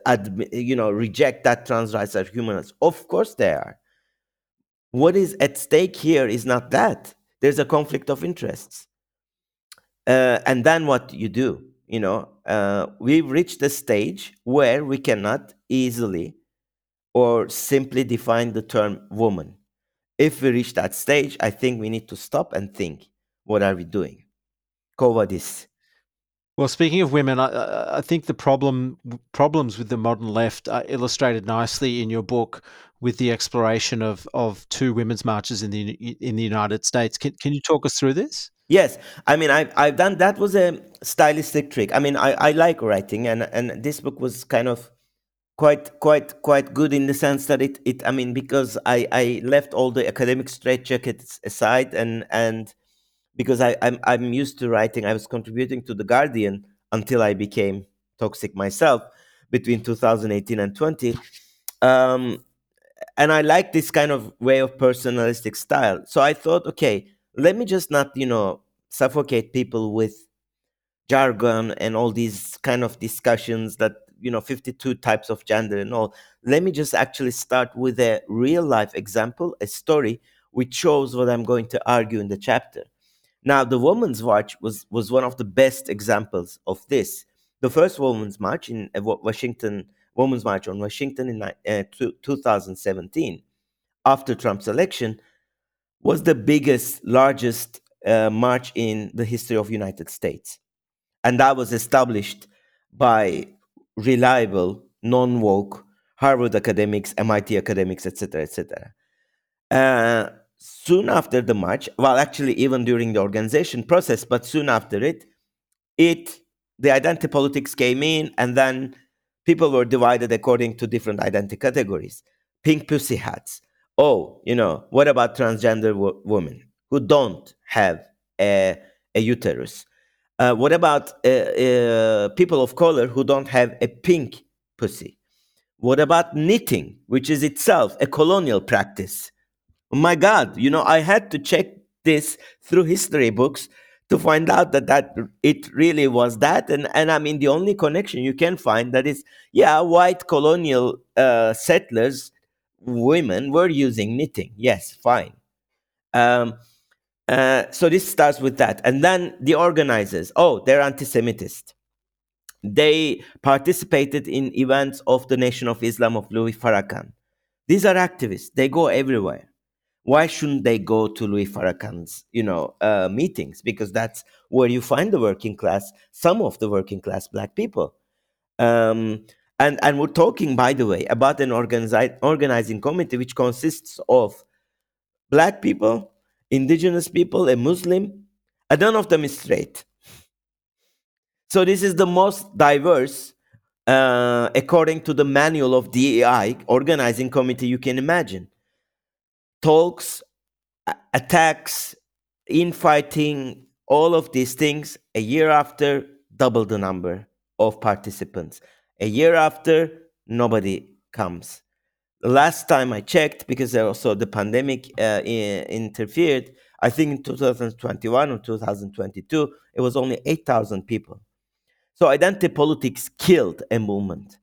uh, you know, reject that trans rights are human rights. Of course they are. What is at stake here is not that. There's a conflict of interests. Uh, and then what you do, you know, uh, we've reached a stage where we cannot easily or simply define the term woman. If we reach that stage, I think we need to stop and think what are we doing? Cover this. Well, speaking of women, I, I think the problem problems with the modern left are illustrated nicely in your book with the exploration of, of two women's marches in the in the United States. Can, can you talk us through this? Yes, I mean I've I've done that was a stylistic trick. I mean I, I like writing and and this book was kind of quite quite quite good in the sense that it it I mean because I I left all the academic straitjackets aside and and because I I'm I'm used to writing I was contributing to the Guardian until I became toxic myself between 2018 and 20 um and I like this kind of way of personalistic style. So I thought, okay, let me just not, you know, suffocate people with jargon and all these kind of discussions that, you know, 52 types of gender and all. Let me just actually start with a real life example, a story which shows what I'm going to argue in the chapter. Now, the Women's March was, was one of the best examples of this. The first Women's March in uh, Washington, Women's March on Washington in uh, 2017, after Trump's election, was the biggest, largest uh, march in the history of United States, and that was established by reliable, non-woke Harvard academics, MIT academics, etc., etc. Uh, soon after the march, well, actually, even during the organization process, but soon after it, it the identity politics came in, and then people were divided according to different identity categories. Pink pussy hats. Oh, you know, what about transgender wo- women who don't have a, a uterus? Uh, what about uh, uh, people of color who don't have a pink pussy? What about knitting, which is itself a colonial practice? my god you know i had to check this through history books to find out that that it really was that and and i mean the only connection you can find that is yeah white colonial uh, settlers women were using knitting. Yes fine. Um, uh, so this starts with that. And then the organizers oh they're anti-semitist they participated in events of the nation of islam of louis farrakhan. These are activists. They go everywhere. Why shouldn't they go to Louis Farrakhan's, you know, uh, meetings? Because that's where you find the working class, some of the working class black people. Um, and and we're talking, by the way, about an organizi- organizing committee which consists of black people, indigenous people, a Muslim, and none of them is straight. So this is the most diverse, uh, according to the manual of DEI organizing committee you can imagine talks, attacks, infighting, all of these things, a year after, double the number of participants. A year after, nobody comes. The last time I checked, because also the pandemic uh, interfered, I think in 2021 or 2022, it was only 8,000 people. So identity politics killed a movement.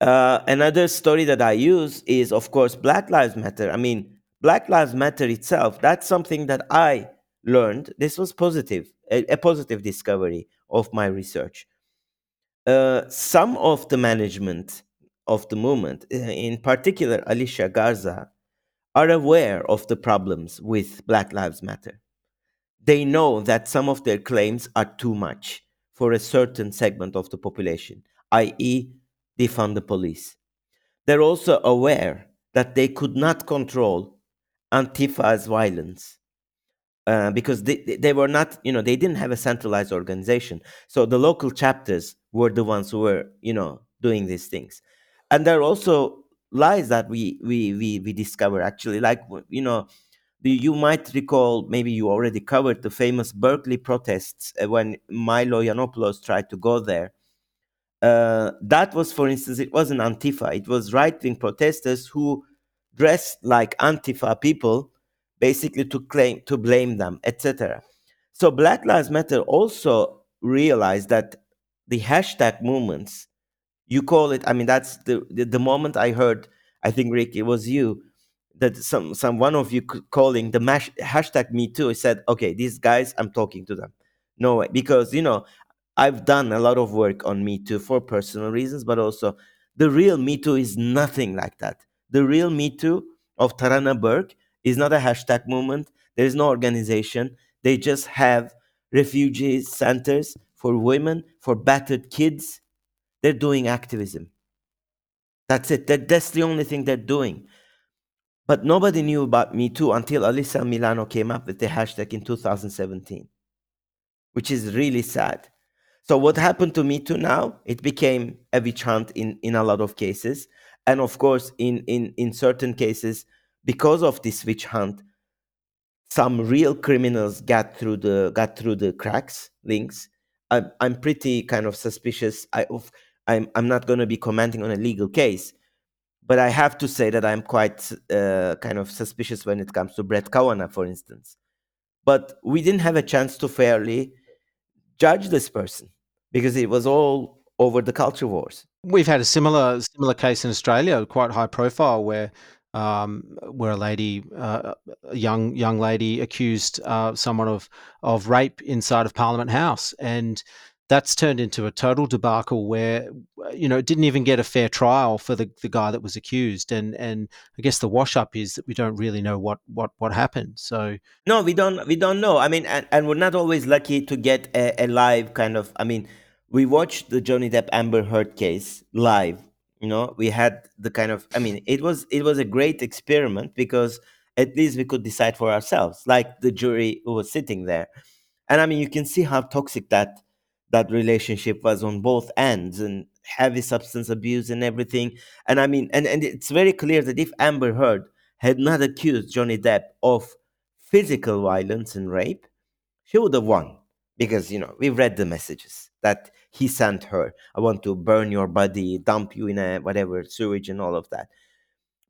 Uh, another story that I use is, of course, Black Lives Matter. I mean, Black Lives Matter itself, that's something that I learned. This was positive, a, a positive discovery of my research. Uh, some of the management of the movement, uh, in particular Alicia Garza, are aware of the problems with Black Lives Matter. They know that some of their claims are too much for a certain segment of the population, i.e., defund the police. They're also aware that they could not control Antifa's violence uh, because they, they were not, you know, they didn't have a centralized organization. So the local chapters were the ones who were, you know, doing these things. And there are also lies that we we we, we discover actually, like you know, you might recall, maybe you already covered the famous Berkeley protests uh, when Milo Yiannopoulos tried to go there. Uh, that was, for instance, it wasn't Antifa. It was right-wing protesters who dressed like Antifa people, basically to claim to blame them, etc. So Black Lives Matter also realized that the hashtag movements, you call it. I mean, that's the the, the moment I heard. I think Rick, it was you that some some one of you calling the mash, hashtag me too said okay these guys i'm talking to them no way because you know i've done a lot of work on me too for personal reasons but also the real me too is nothing like that the real me too of tarana burke is not a hashtag movement there is no organization they just have refugee centers for women for battered kids they're doing activism that's it that, that's the only thing they're doing but nobody knew about Me Too until Alyssa Milano came up with the hashtag in 2017, which is really sad. So what happened to Me Too now? It became a hunt in, in a lot of cases. And of course, in, in, in certain cases, because of this witch hunt, some real criminals got through the got through the cracks links. I'm, I'm pretty kind of suspicious. I, I'm, I'm not going to be commenting on a legal case, but I have to say that I'm quite uh, kind of suspicious when it comes to Brett Kavanaugh, for instance. But we didn't have a chance to fairly judge this person because it was all over the culture wars. We've had a similar similar case in Australia, quite high profile, where um, where a lady, uh, a young young lady, accused uh, someone of of rape inside of Parliament House, and that's turned into a total debacle where you know it didn't even get a fair trial for the, the guy that was accused. And and i guess the wash up is that we don't really know what what what happened. So no we don't we don't know. I mean and, and we're not always lucky to get a, a live kind of i mean we watched the johnny depp amber heard case live you know we had the kind of i mean it was it was a great experiment because at least we could decide for ourselves like the jury who was sitting there and i mean you can see how toxic that that relationship was on both ends and heavy substance abuse and everything. And I mean, and, and it's very clear that if Amber Heard had not accused Johnny Depp of physical violence and rape, she would have won. Because, you know, we've read the messages that he sent her. I want to burn your body, dump you in a whatever sewage and all of that.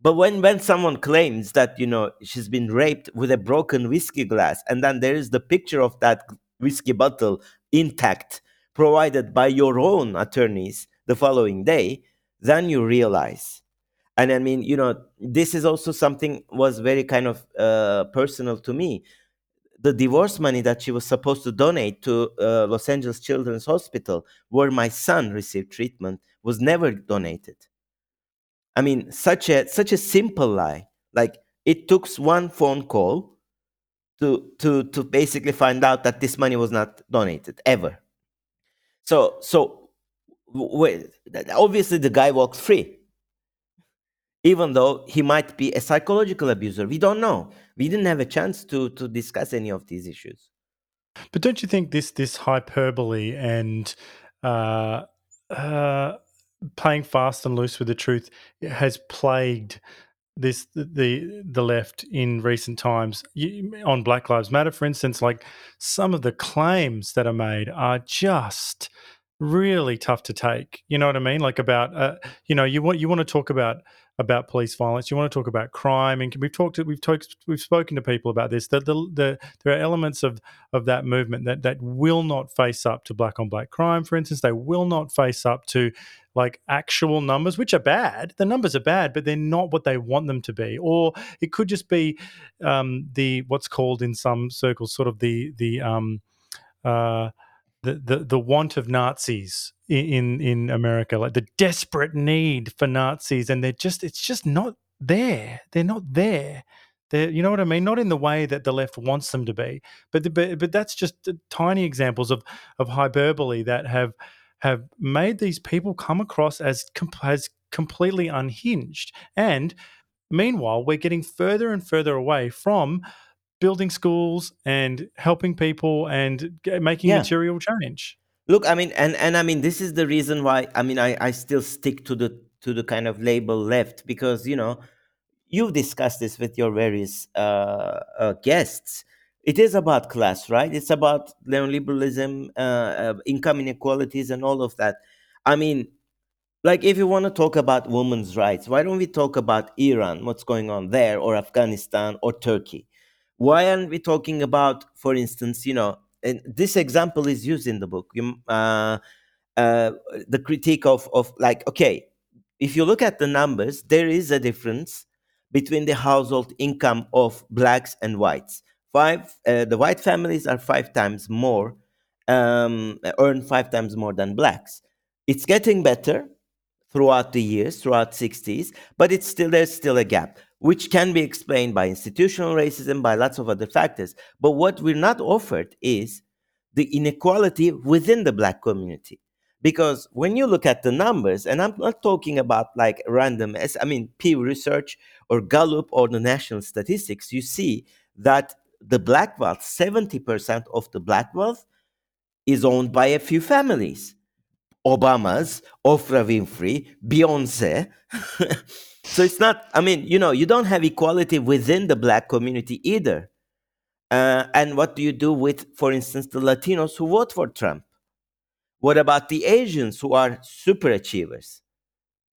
But when, when someone claims that, you know, she's been raped with a broken whiskey glass, and then there is the picture of that whiskey bottle intact provided by your own attorneys the following day, then you realize. And I mean, you know, this is also something was very kind of uh, personal to me. The divorce money that she was supposed to donate to uh, Los Angeles Children's Hospital, where my son received treatment, was never donated. I mean, such a such a simple lie. Like it took one phone call to to to basically find out that this money was not donated ever. So so wait, obviously the guy walks free. Even though he might be a psychological abuser, we don't know. We didn't have a chance to to discuss any of these issues. But don't you think this this hyperbole and uh, uh, playing fast and loose with the truth has plagued this the the left in recent times on Black Lives Matter, for instance, like some of the claims that are made are just really tough to take. You know what I mean? Like about uh, you know you want you want to talk about about police violence. You want to talk about crime, and we've talked to, we've talked we've spoken to people about this. That the, the there are elements of of that movement that that will not face up to black on black crime. For instance, they will not face up to like actual numbers, which are bad. The numbers are bad, but they're not what they want them to be. Or it could just be um, the what's called in some circles sort of the the um, uh, the, the the want of Nazis in in America, like the desperate need for Nazis, and they're just it's just not there. They're not there. They're, you know what I mean? Not in the way that the left wants them to be, but but but that's just tiny examples of of hyperbole that have have made these people come across as as completely unhinged. And meanwhile, we're getting further and further away from building schools and helping people and making yeah. material change. Look, I mean, and and I mean, this is the reason why I mean, I I still stick to the to the kind of label left because you know you've discussed this with your various uh, uh, guests. It is about class, right? It's about neoliberalism, uh, uh income inequalities, and all of that. I mean, like if you want to talk about women's rights, why don't we talk about Iran, what's going on there, or Afghanistan, or Turkey? Why aren't we talking about, for instance, you know, and this example is used in the book. You, uh, uh, the critique of of like, okay, if you look at the numbers, there is a difference between the household income of blacks and whites. Five, uh, the white families are five times more, um, earn five times more than blacks. It's getting better throughout the years, throughout 60s, but it's still there's still a gap which can be explained by institutional racism, by lots of other factors. But what we're not offered is the inequality within the black community. Because when you look at the numbers, and I'm not talking about like random, I mean, Pew Research or Gallup or the national statistics, you see that the black wealth, 70% of the black wealth is owned by a few families. Obama's, Oprah Winfrey, Beyonce. So it's not, I mean, you know, you don't have equality within the black community either. Uh, and what do you do with, for instance, the Latinos who vote for Trump? What about the Asians who are super achievers,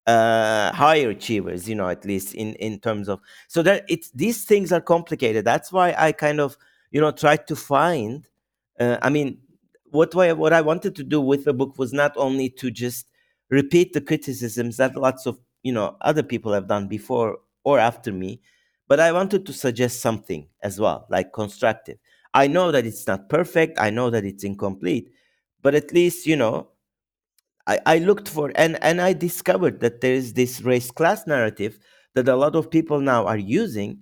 uh, higher achievers, you know, at least in, in terms of, so that it's, these things are complicated. That's why I kind of, you know, tried to find, uh, I mean, what, what I wanted to do with the book was not only to just repeat the criticisms that lots of you know other people have done before or after me but i wanted to suggest something as well like constructive. I know that it's not perfect i know that it's incomplete but at least you know i, I looked for and and i discovered that there is this race class narrative that a lot of people now are using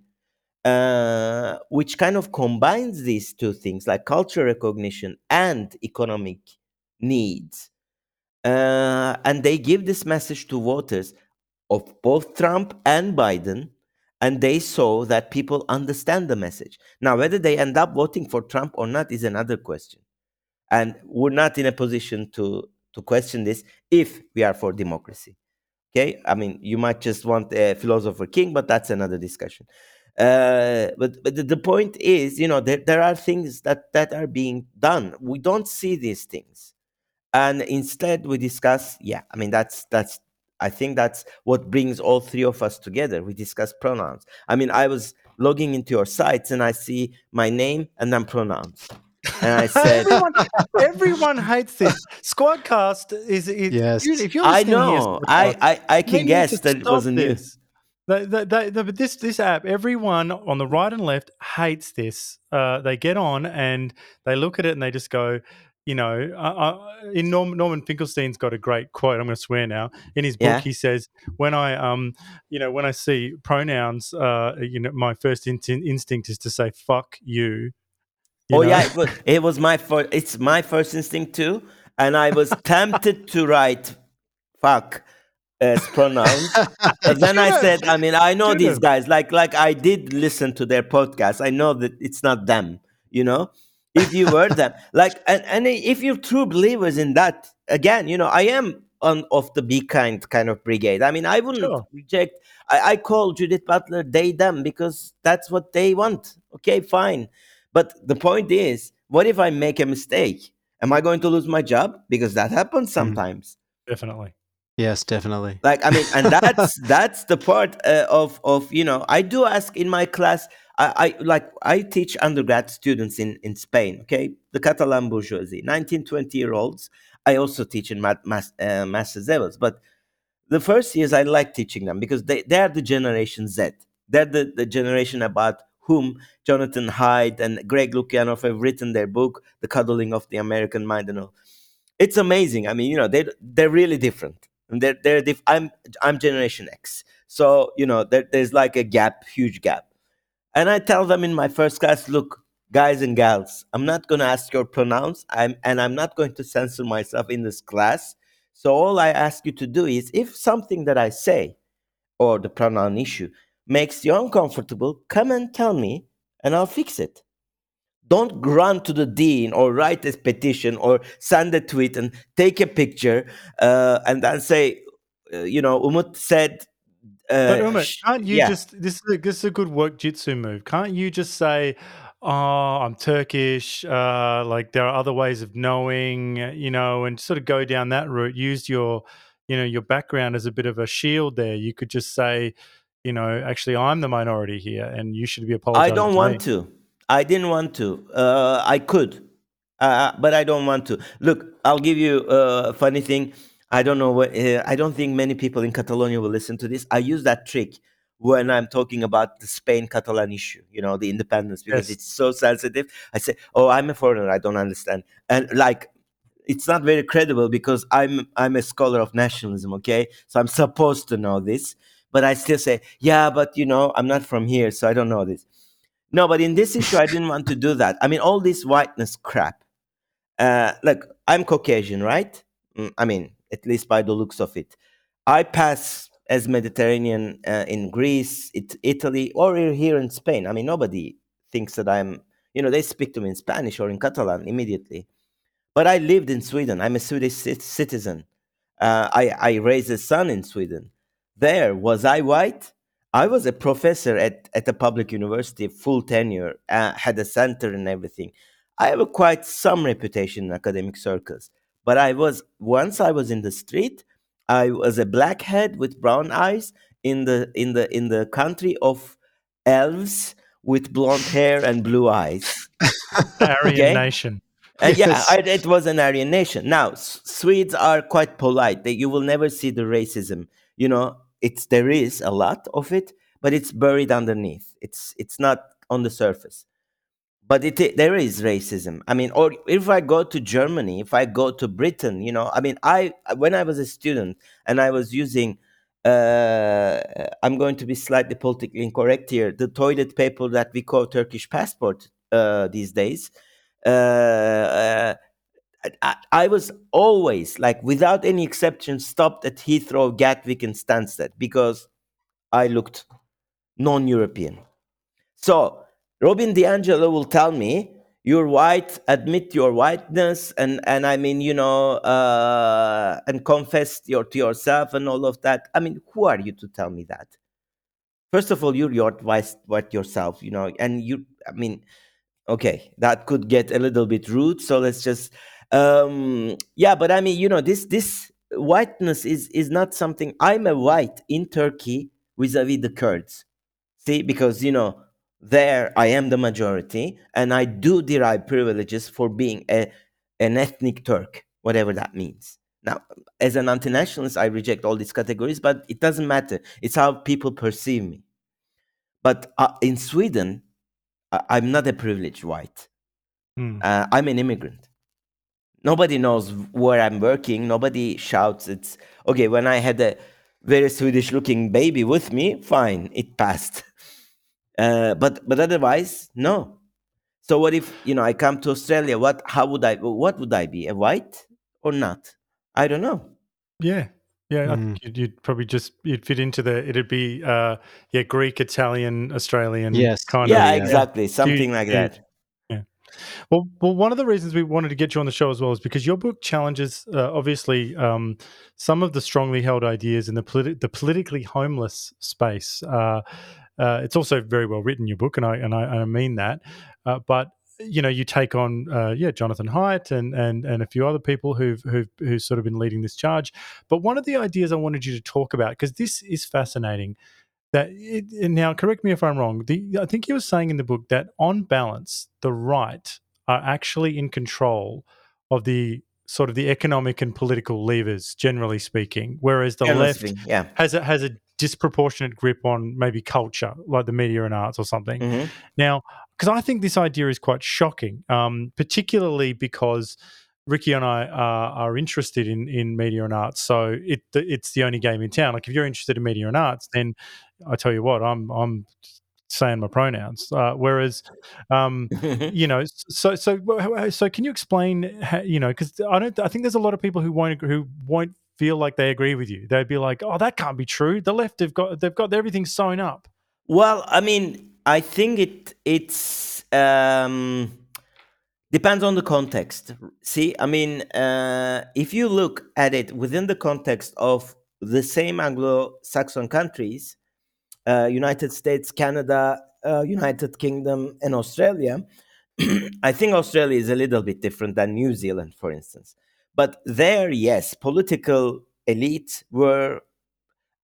uh, which kind of combines these two things like cultural recognition and economic needs. Uh, and they give this message to voters of both Trump and Biden, and they saw that people understand the message. Now, whether they end up voting for Trump or not is another question. And we're not in a position to, to question this if we are for democracy. Okay? I mean, you might just want a philosopher king, but that's another discussion. Uh, but but the, the point is, you know, there, there are things that, that are being done. We don't see these things. And instead we discuss, yeah, I mean, that's that's I think that's what brings all three of us together. We discuss pronouns. I mean, I was logging into your sites and I see my name and then pronouns. And I said, everyone, everyone hates this. Squadcast is, is yes. If you're I know, I, I, I can guess that it wasn't this. The, the, the, but this this app, everyone on the right and left hates this. Uh, they get on and they look at it and they just go, you know, uh, in Norm, Norman Finkelstein's got a great quote. I'm going to swear now. In his book, yeah. he says, "When I, um, you know, when I see pronouns, uh, you know, my first in- instinct is to say fuck you." you oh know? yeah, it was, it was my first. It's my first instinct too, and I was tempted to write "fuck" as pronouns. but then I said, I mean, I know these guys. Like, like I did listen to their podcast. I know that it's not them. You know if you were them like and, and if you're true believers in that again you know i am on of the be kind kind of brigade i mean i wouldn't sure. reject I, I call judith butler they them because that's what they want okay fine but the point is what if i make a mistake am i going to lose my job because that happens mm-hmm. sometimes definitely Yes, definitely. Like I mean, and that's that's the part uh, of of you know I do ask in my class. I, I like I teach undergrad students in in Spain. Okay, the Catalan bourgeoisie, 19, 20 year olds. I also teach in math, uh, master's levels, but the first years I like teaching them because they they are the generation Z. They're the, the generation about whom Jonathan Haidt and Greg Lukianoff have written their book, The Coddling of the American Mind and all. It's amazing. I mean, you know, they they're really different. And they're they're diff- I'm I'm Generation X, so you know there, there's like a gap, huge gap. And I tell them in my first class, look, guys and gals, I'm not going to ask your pronouns, I'm and I'm not going to censor myself in this class. So all I ask you to do is, if something that I say or the pronoun issue makes you uncomfortable, come and tell me, and I'll fix it. Don't run to the dean or write a petition or send a tweet and take a picture uh, and then say, uh, you know, Umut said. Uh, But Umut, can't you yeah. just this is a, this is a good work jitsu move? Can't you just say, "Oh, I'm Turkish. Uh, like there are other ways of knowing," you know, and sort of go down that route. Use your, you know, your background as a bit of a shield. There, you could just say, you know, actually, I'm the minority here, and you should be apologizing. I don't to want me. to. I didn't want to. Uh, I could, uh, but I don't want to. Look, I'll give you a funny thing. I don't know what. Uh, I don't think many people in Catalonia will listen to this. I use that trick when I'm talking about the Spain Catalan issue. You know, the independence because Yes. it's so sensitive. I say, "Oh, I'm a foreigner. I don't understand," and like. It's not very credible because I'm I'm a scholar of nationalism, okay? So I'm supposed to know this, but I still say, yeah, but you know, I'm not from here, so I don't know this. No, but in this issue, I didn't want to do that. I mean, all this whiteness crap. Uh, look, I'm Caucasian, right? Mm, I mean, at least by the looks of it. I pass as Mediterranean uh, in Greece, it, Italy, or here in Spain. I mean, nobody thinks that I'm, you know, they speak to me in Spanish or in Catalan immediately. But I lived in Sweden. I'm a Swedish citizen. Uh, I, I raised a son in Sweden. There, was I white? I was a professor at, at a public university, full tenure, uh, had a center and everything. I have a quite some reputation in academic circles. But I was once I was in the street, I was a blackhead with brown eyes in the in the in the country of elves with blonde hair and blue eyes. Aryan Okay. nation. And yeah, I, it was an Aryan nation. Now, S- Swedes are quite polite. They, you will never see the racism. You know, it's there is a lot of it, but it's buried underneath. It's it's not on the surface. But it there is racism. I mean, or if I go to Germany, if I go to Britain, you know, I mean, I when I was a student and I was using. Uh, I'm going to be slightly politically incorrect here. The toilet paper that we call Turkish passport uh, these days, uh, uh, I, I was always like without any exception stopped at Heathrow, Gatwick, and Stansted because I looked non-European. So Robin DiAngelo will tell me, "You're white. Admit your whiteness, and and I mean, you know, uh, and confess your to yourself and all of that." I mean, who are you to tell me that? First of all, you're your white, white yourself, you know, and you. I mean, okay that could get a little bit rude so let's just um yeah but i mean you know this this whiteness is is not something i'm a white in turkey vis-a-vis the kurds see because you know there i am the majority and i do derive privileges for being a an ethnic turk whatever that means now as an anti-nationalist i reject all these categories but it doesn't matter it's how people perceive me but uh, in sweden I- i'm not a privileged white Hmm. uh, I'm an immigrant. Nobody knows where I'm working. Nobody shouts. It's okay. When I had a very Swedish looking baby with me, fine, it passed. Uh, but but otherwise, no. So what if you know I come to Australia? What how would I what would I be a white or not? I don't know. Yeah. Yeah, I Mm. think you'd, you'd probably just you'd fit into the it'd be uh yeah Greek, Italian, Australian Yes. kind Yeah, of exactly, something Huge, like huge. that. Well, well, one of the reasons we wanted to get you on the show as well is because your book challenges, uh, obviously, um, some of the strongly held ideas in the politi- the politically homeless space. Uh, uh, it's also very well written, your book, and I and I, and I mean that. Uh, but you know, you take on, uh, yeah, Jonathan Haidt and and and a few other people who've who've who've sort of been leading this charge. But one of the ideas I wanted you to talk about because this is fascinating. That it, now, correct me if I'm wrong. The, I think you were saying in the book that on balance, the right are actually in control of the sort of the economic and political levers, generally speaking, whereas the left yeah. has a has a disproportionate grip on maybe culture, like the media and arts or something. Mhm. Now, because I think this idea is quite shocking, um, particularly because Ricky and I are, are interested in, in media and arts. So it it's the only game in town. Like if you're interested in media and arts, then I tell you what, I'm I'm saying my pronouns. Uh, whereas, um, you know, so so so can you explain? How, you know, because I don't. I think there's a lot of people who won't who won't feel like they agree with you. They'd be like, "Oh, that can't be true. The left have got they've got everything sewn up." Well, I mean, I think it it's um, depends on the context. See, I mean, uh, if you look at it within the context of the same Anglo-Saxon countries, uh, United States, Canada, uh, United Kingdom, and Australia, I think Australia is a little bit different than New Zealand, for instance. But there, yes, political elites were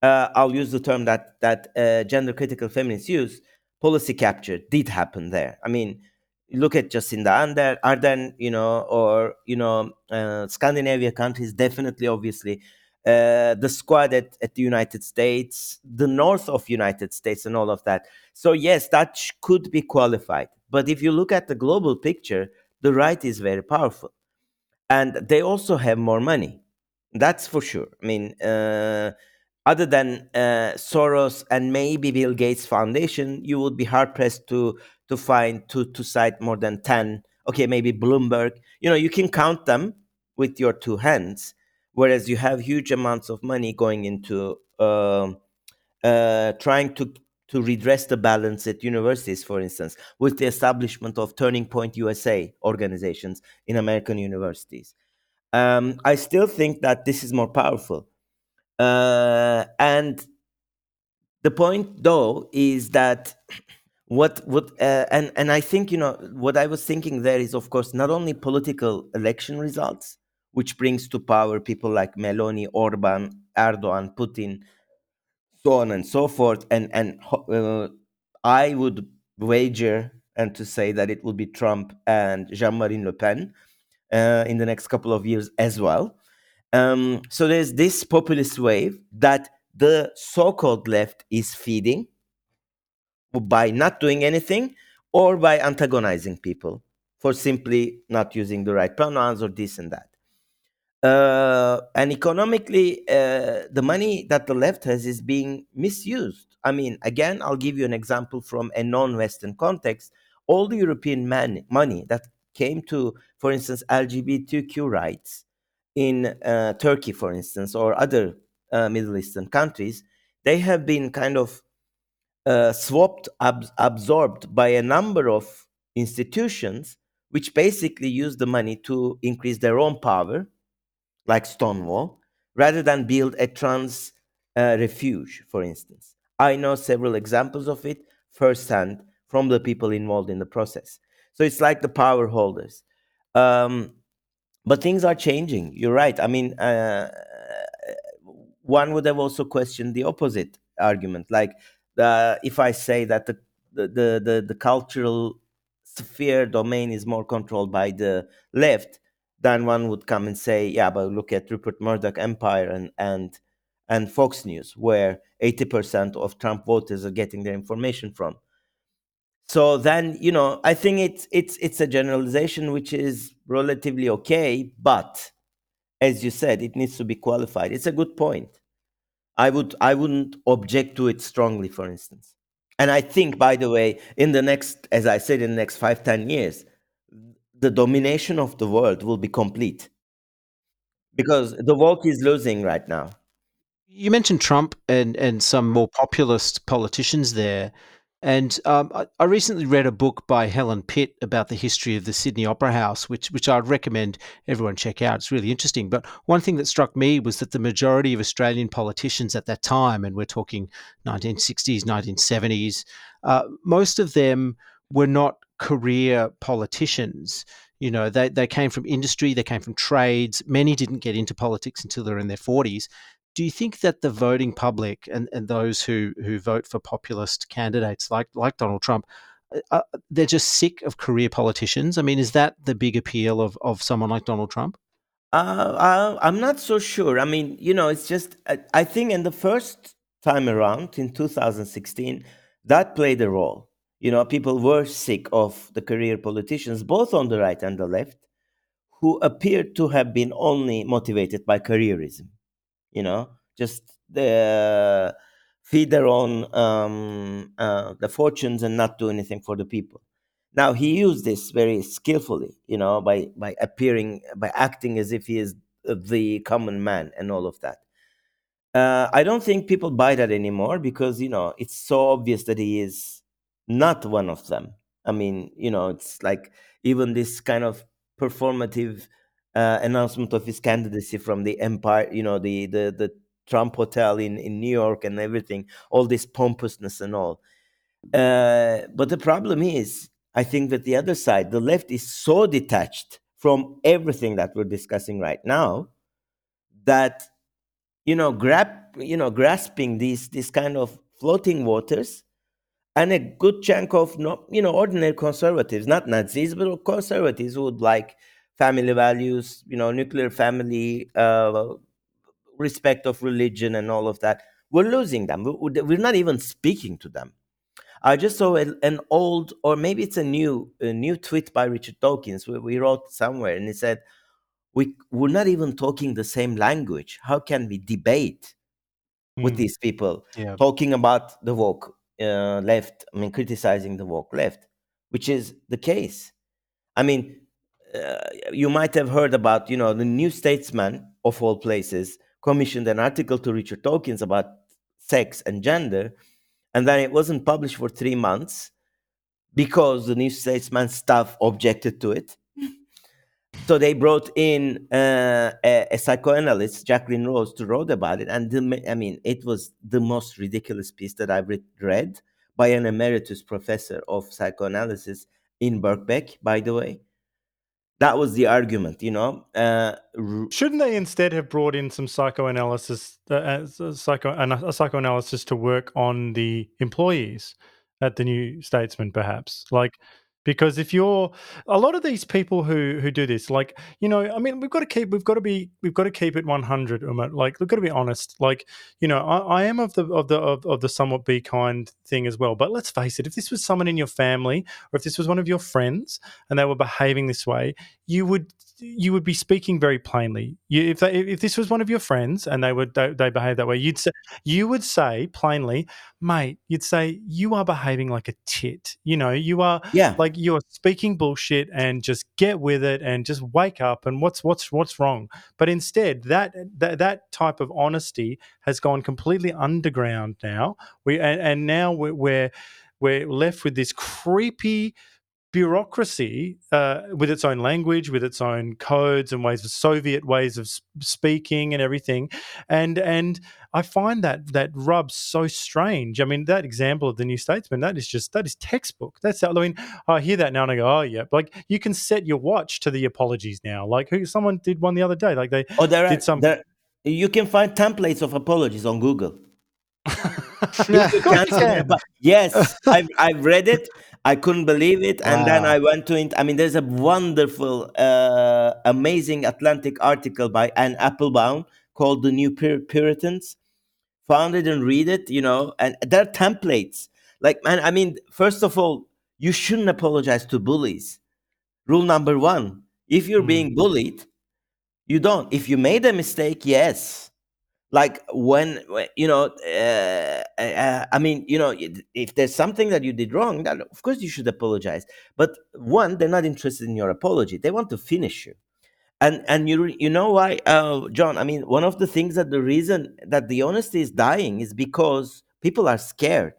uh, I'll use the term that that uh, gender critical feminists use. Policy capture did happen there. I mean, look at Jacinda Ardern, Ardern, you know, or you know, uh, Scandinavia countries. Definitely, obviously, uh, the squad at, at the United States, the north of United States, and all of that. So yes, that sh- could be qualified. But if you look at the global picture, the right is very powerful, and they also have more money. That's for sure. I mean, uh, other than uh, Soros and maybe Bill Gates Foundation, you would be hard pressed to to find to to cite more than ten. Okay, maybe Bloomberg. You know, you can count them with your two hands. Whereas you have huge amounts of money going into um uh, trying to to redress the balance at universities, for instance, with the establishment of Turning Point USA organizations in American universities. Um, I still think that this is more powerful. Uh, and the point, though, is that what what uh, and and I think you know what I was thinking there is, of course, not only political election results, which brings to power people like Meloni, Orban, Erdogan, Putin, so on and so forth, and and uh, I would wager and to say that it will be Trump and Jean-Marie Le Pen uh, in the next couple of years as well. Um, so there's this populist wave that the so-called left is feeding by not doing anything or by antagonizing people for simply not using the right pronouns or this and that. Uh, and economically, uh, the money that the left has is being misused. I mean, again, I'll give you an example from a non Western context. All the European man- money that came to, for instance, LGBTQ rights in uh, Turkey, for instance, or other uh, Middle Eastern countries, they have been kind of uh, swapped, ab- absorbed by a number of institutions which basically use the money to increase their own power, like Stonewall, rather than build a trans uh, refuge, for instance. I know several examples of it firsthand from the people involved in the process. So it's like the power holders. Um, but things are changing. You're right. I mean, uh, one would have also questioned the opposite argument. Like, uh, if I say that the, the, the, the, the cultural sphere domain is more controlled by the left, then one would come and say, yeah, but look at Rupert Murdoch Empire and, and, and Fox News, where 80% of Trump voters are getting their information from. So then, you know, I think it's it's it's a generalization which is relatively okay, but as you said, it needs to be qualified. It's a good point. I would I wouldn't object to it strongly, for instance. And I think, by the way, in the next, as I said, in the next five, ten years, the domination of the world will be complete because the woke is losing right now. You mentioned Trump and, and some more populist politicians there. And um, I, I recently read a book by Helen Pitt about the history of the Sydney Opera House, which which I'd recommend everyone check out. It's really interesting. But one thing that struck me was that the majority of Australian politicians at that time, and we're talking 1960s, 1970s, uh, most of them were not career politicians. You know, they, they came from industry, they came from trades. Many didn't get into politics until they're in their 40s. Do you think that the voting public and, and those who, who vote for populist candidates like, like Donald Trump, uh, uh they're just sick of career politicians? I mean, is that the big appeal of, of someone like Donald Trump? Uh, I'm not so sure. I mean, you know, it's just, I, I think in the first time around in 2016, that played a role. You know, people were sick of the career politicians, both on the right and the left, who appeared to have been only motivated by careerism. You know, just the feed their own um, uh, the fortunes and not do anything for the people. Now he used this very skillfully, you know, by by appearing by acting as if he is the common man and all of that. Uh, I don't think people buy that anymore because you know it's so obvious that he is not one of them. I mean, you know, it's like even this kind of performative uh, announcement of his candidacy from the Empire, you know, the the the Trump Hotel in in New York and everything, all this pompousness and all. Uh, but the problem is, I think that the other side, the left, is so detached from everything that we're discussing right now that you know, grab, you know, grasping these these kind of floating waters, and a good chunk of no, you know, ordinary conservatives, not Nazis, but conservatives who would like family values, you know, nuclear family, uh, respect of religion, and all of that. We're losing them. We're not even speaking to them. I just saw an old, or maybe it's a new, a new tweet by Richard Dawkins. We, we wrote somewhere, and he said, we we're not even talking the same language how can we debate with these people yeah. talking about the woke uh, left i mean criticizing the woke left which is the case. I mean uh, you might have heard about you know the new statesman of all places commissioned an article to richard dawkins about sex and gender and then it wasn't published for three months because the new statesman staff objected to it so they brought in uh, a, a, psychoanalyst, Jacqueline Rose, to write about it, and the, I mean, it was the most ridiculous piece that I've read by an emeritus professor of psychoanalysis in Birkbeck, by the way. That was the argument, you know. Uh, Shouldn't they instead have brought in some psychoanalysis, uh, psycho, a psychoanalysis to work on the employees at the New Statesman, perhaps? Like, because if you're a lot of these people who who do this like you know i mean we've got to keep we've got to be we've got to keep it 100 Umut. like we've got to be honest like you know I, I am of the of the of, of, the somewhat be kind thing as well but let's face it if this was someone in your family or if this was one of your friends and they were behaving this way you would you would be speaking very plainly. You, if they, if this was one of your friends and they would they, they behave that way, you'd say you would say plainly, mate. You'd say you are behaving like a tit. You know, you are yeah. like you're speaking bullshit and just get with it and just wake up and what's what's what's wrong. But instead, that that that type of honesty has gone completely underground now. We and, and now we're, we're we're left with this creepy bureaucracy uh, with its own language, with its own codes and ways of Soviet ways of speaking and everything, and and I find that that rubs so strange. I mean, that example of the New Statesman that is just that is textbook. That's I mean, I hear that now and I go, oh yeah, like you can set your watch to the apologies now. Like who someone did one the other day. Like they oh there did are, some. There, you can find templates of apologies on Google. yes, I've, I've read it. I couldn't believe it. And wow. then I went to it. I mean, there's a wonderful, uh, amazing Atlantic article by Anne Applebaum called The New Pur- Puritans. Found it and read it, you know, and there are templates. Like, man, I mean, first of all, you shouldn't apologize to bullies. Rule number one if you're mm. being bullied, you don't. If you made a mistake, yes like when you know uh, uh, i mean you know if there's something that you did wrong then of course you should apologize. But one they're not interested in your apology. They want to finish you. And and you you know why uh, john? I mean one of the things that the reason that the honesty is dying is because people are scared.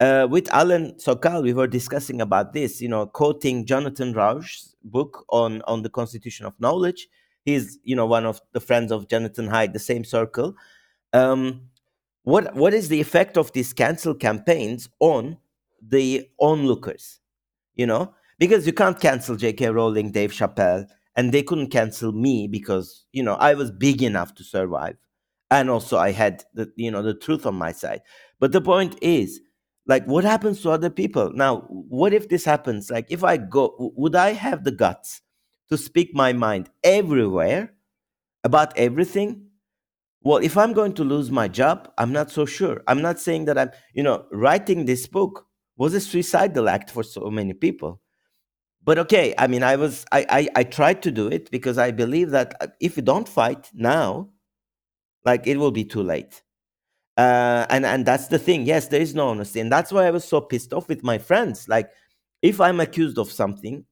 Uh, with Alan Sokal, we were discussing about this, you know, quoting Jonathan Rauch's book on, on the constitution of knowledge He's you know one of the friends of Jonathan Haidt, the same circle. Um, what what is the effect of these cancel campaigns on the onlookers? You know, because you can't cancel J.K. Rowling, Dave Chappelle, and they couldn't cancel me because you know I was big enough to survive, and also I had the you know the truth on my side. But the point is, like, what happens to other people now? What if this happens? Like, if I go, would I have the guts to speak my mind everywhere about everything? Well, if I'm going to lose my job, I'm not so sure. I'm not saying that I'm, you know, writing this book was a suicidal act for so many people. But okay, I mean, I was, I, I, I tried to do it because I believe that uh, if you don't fight now, like it will be too late. Uh, and and that's the thing. Yes, there is no honesty, and that's why I was so pissed off with my friends. Like, if I'm accused of something,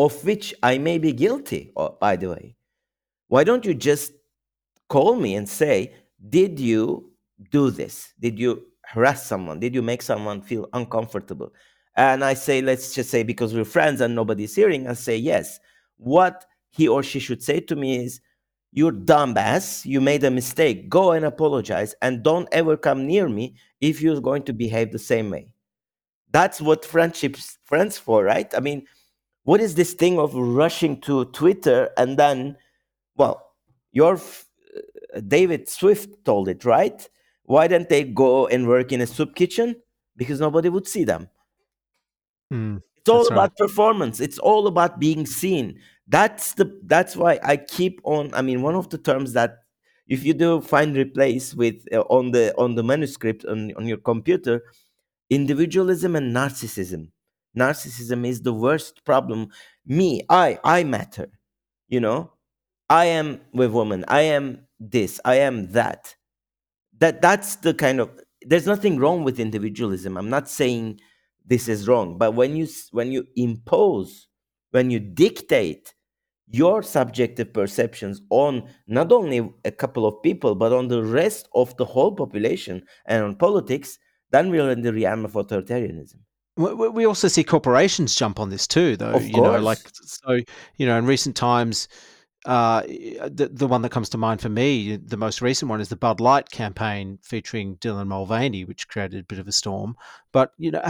of which I may be guilty, or, by the way, why don't you just call me and say, Did you do this? Did you harass someone? Did you make someone feel uncomfortable? And I say, Let's just say, because we're friends and nobody's hearing, I say, Yes. What he or she should say to me is, You're dumbass. You made a mistake. Go and apologize and don't ever come near me if you're going to behave the same way. That's what friendships friends for, right? I mean, what is this thing of rushing to Twitter and then, well, your f- David Swift told it, right? Why didn't they go and work in a soup kitchen? Because nobody would see them. Mm, It's all that's right. about performance. It's all about being seen. That's the that's why I keep on. I mean, one of the terms that if you do find replace with uh, on the on the manuscript on on your computer, individualism and narcissism. Narcissism is the worst problem. Me, I, I matter. You know, I am with woman. I am this. I am that. That that's the kind of. There's nothing wrong with individualism. I'm not saying this is wrong, but when you when you impose, when you dictate your subjective perceptions on not only a couple of people but on the rest of the whole population and on politics, then we're in the realm of authoritarianism. We, also see corporations jump on this too, though. Of you know, like so. You know, in recent times, uh, the the one that comes to mind for me, the most recent one, is the Bud Light campaign featuring Dylan Mulvaney, which created a bit of a storm. But you know,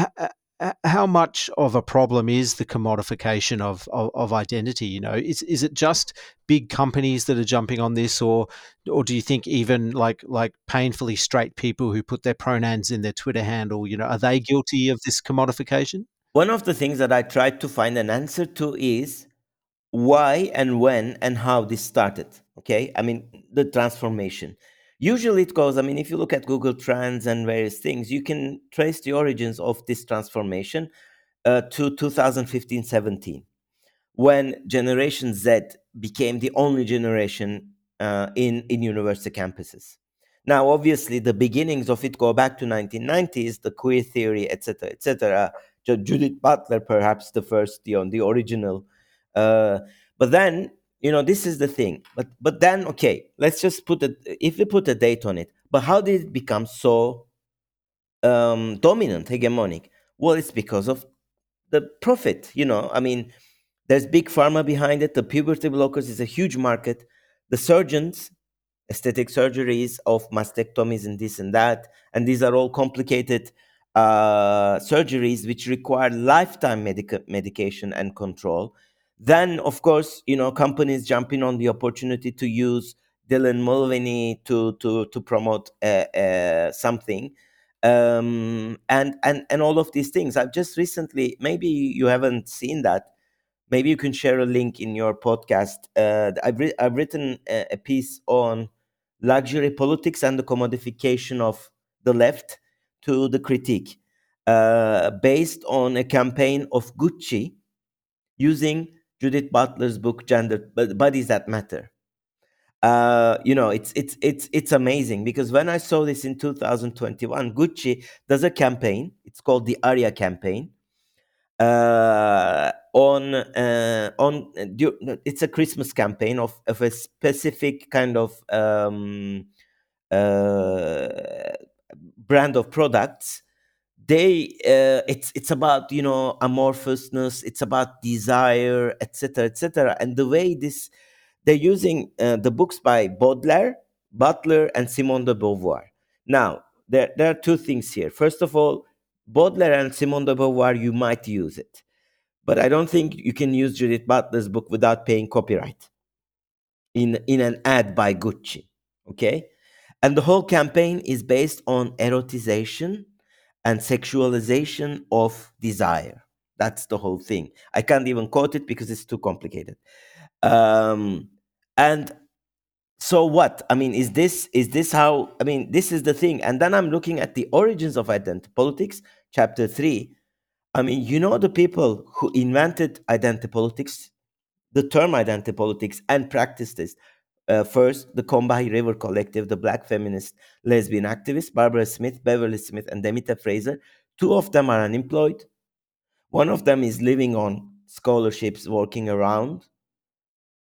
Uh, how much of a problem is the commodification of, of of identity? You know, is is it just big companies that are jumping on this, or or do you think even like like painfully straight people who put their pronouns in their Twitter handle, you know, are they guilty of this commodification? One of the things that I tried to find an answer to is why and when and how this started. Okay, I mean the transformation. Usually it goes. I mean, if you look at Google Trends and various things, you can trace the origins of this transformation uh, to 2015 17 when Generation Z became the only generation uh, in in university campuses. Now, obviously, the beginnings of it go back to 1990s, the queer theory, etc., etc. Judith Butler, perhaps the first, the, the original. Uh, but then, you know, this is the thing. But but then, okay, let's just put it. If we put a date on it, but how did it become so um, dominant, hegemonic? Well, it's because of the profit. You know, I mean, there's big pharma behind it. The puberty blockers is a huge market. The surgeons, aesthetic surgeries of mastectomies and this and that, and these are all complicated uh, surgeries which require lifetime medica- medication and control. Then, of course, you know, companies jumping on the opportunity to use Dylan Mulvaney to to to promote uh, uh, something. Um and and and all of these things. I've just recently maybe you haven't seen that. Maybe you can share a link in your podcast. Uh i've, I've written a, a piece on luxury politics and the commodification of the left to the critique uh based on a campaign of gucci using judith butler's book gender bodies that matter uh, you know, it's it's it's it's amazing because when I saw this in 2021, Gucci does a campaign. It's called the Aria campaign. Uh, on uh, on uh, it's a Christmas campaign of of a specific kind of um, uh, brand of products. They uh, it's it's about you know amorphousness. It's about desire, etc., etc. And the way this they're using uh, the books by Baudelaire, Butler, and Simone de Beauvoir. Now, there, there are two things here. First of all, Baudelaire and Simone de Beauvoir, you might use it. but I don't think you can use Judith Butler's book without paying copyright in in an ad by Gucci. Okay, and the whole campaign is based on erotization and sexualization of desire. That's the whole thing. I can't even quote it because it's too complicated. Um, and so what? I mean, is this is this how? I mean, this is the thing. And then I'm looking at the origins of identity politics, chapter three. I mean, you know the people who invented identity politics, the term identity politics, and practiced this. Uh, first, the Combahee River Collective, the black feminist lesbian activists, Barbara Smith, Beverly Smith, and Demita Frazier. Two of them are unemployed. One of them is living on scholarships, working around.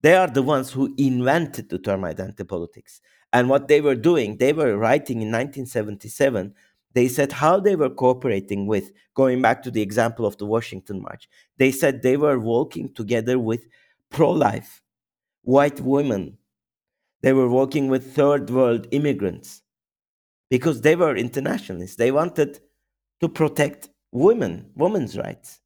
They are the ones who invented the term identity politics. And what they were doing, they were writing in 1977. They said how they were cooperating with, going back to the example of the Washington March, they said they were working together with pro life, white women they were working with third world immigrants because they were internationalists. They wanted to protect women, women's rights.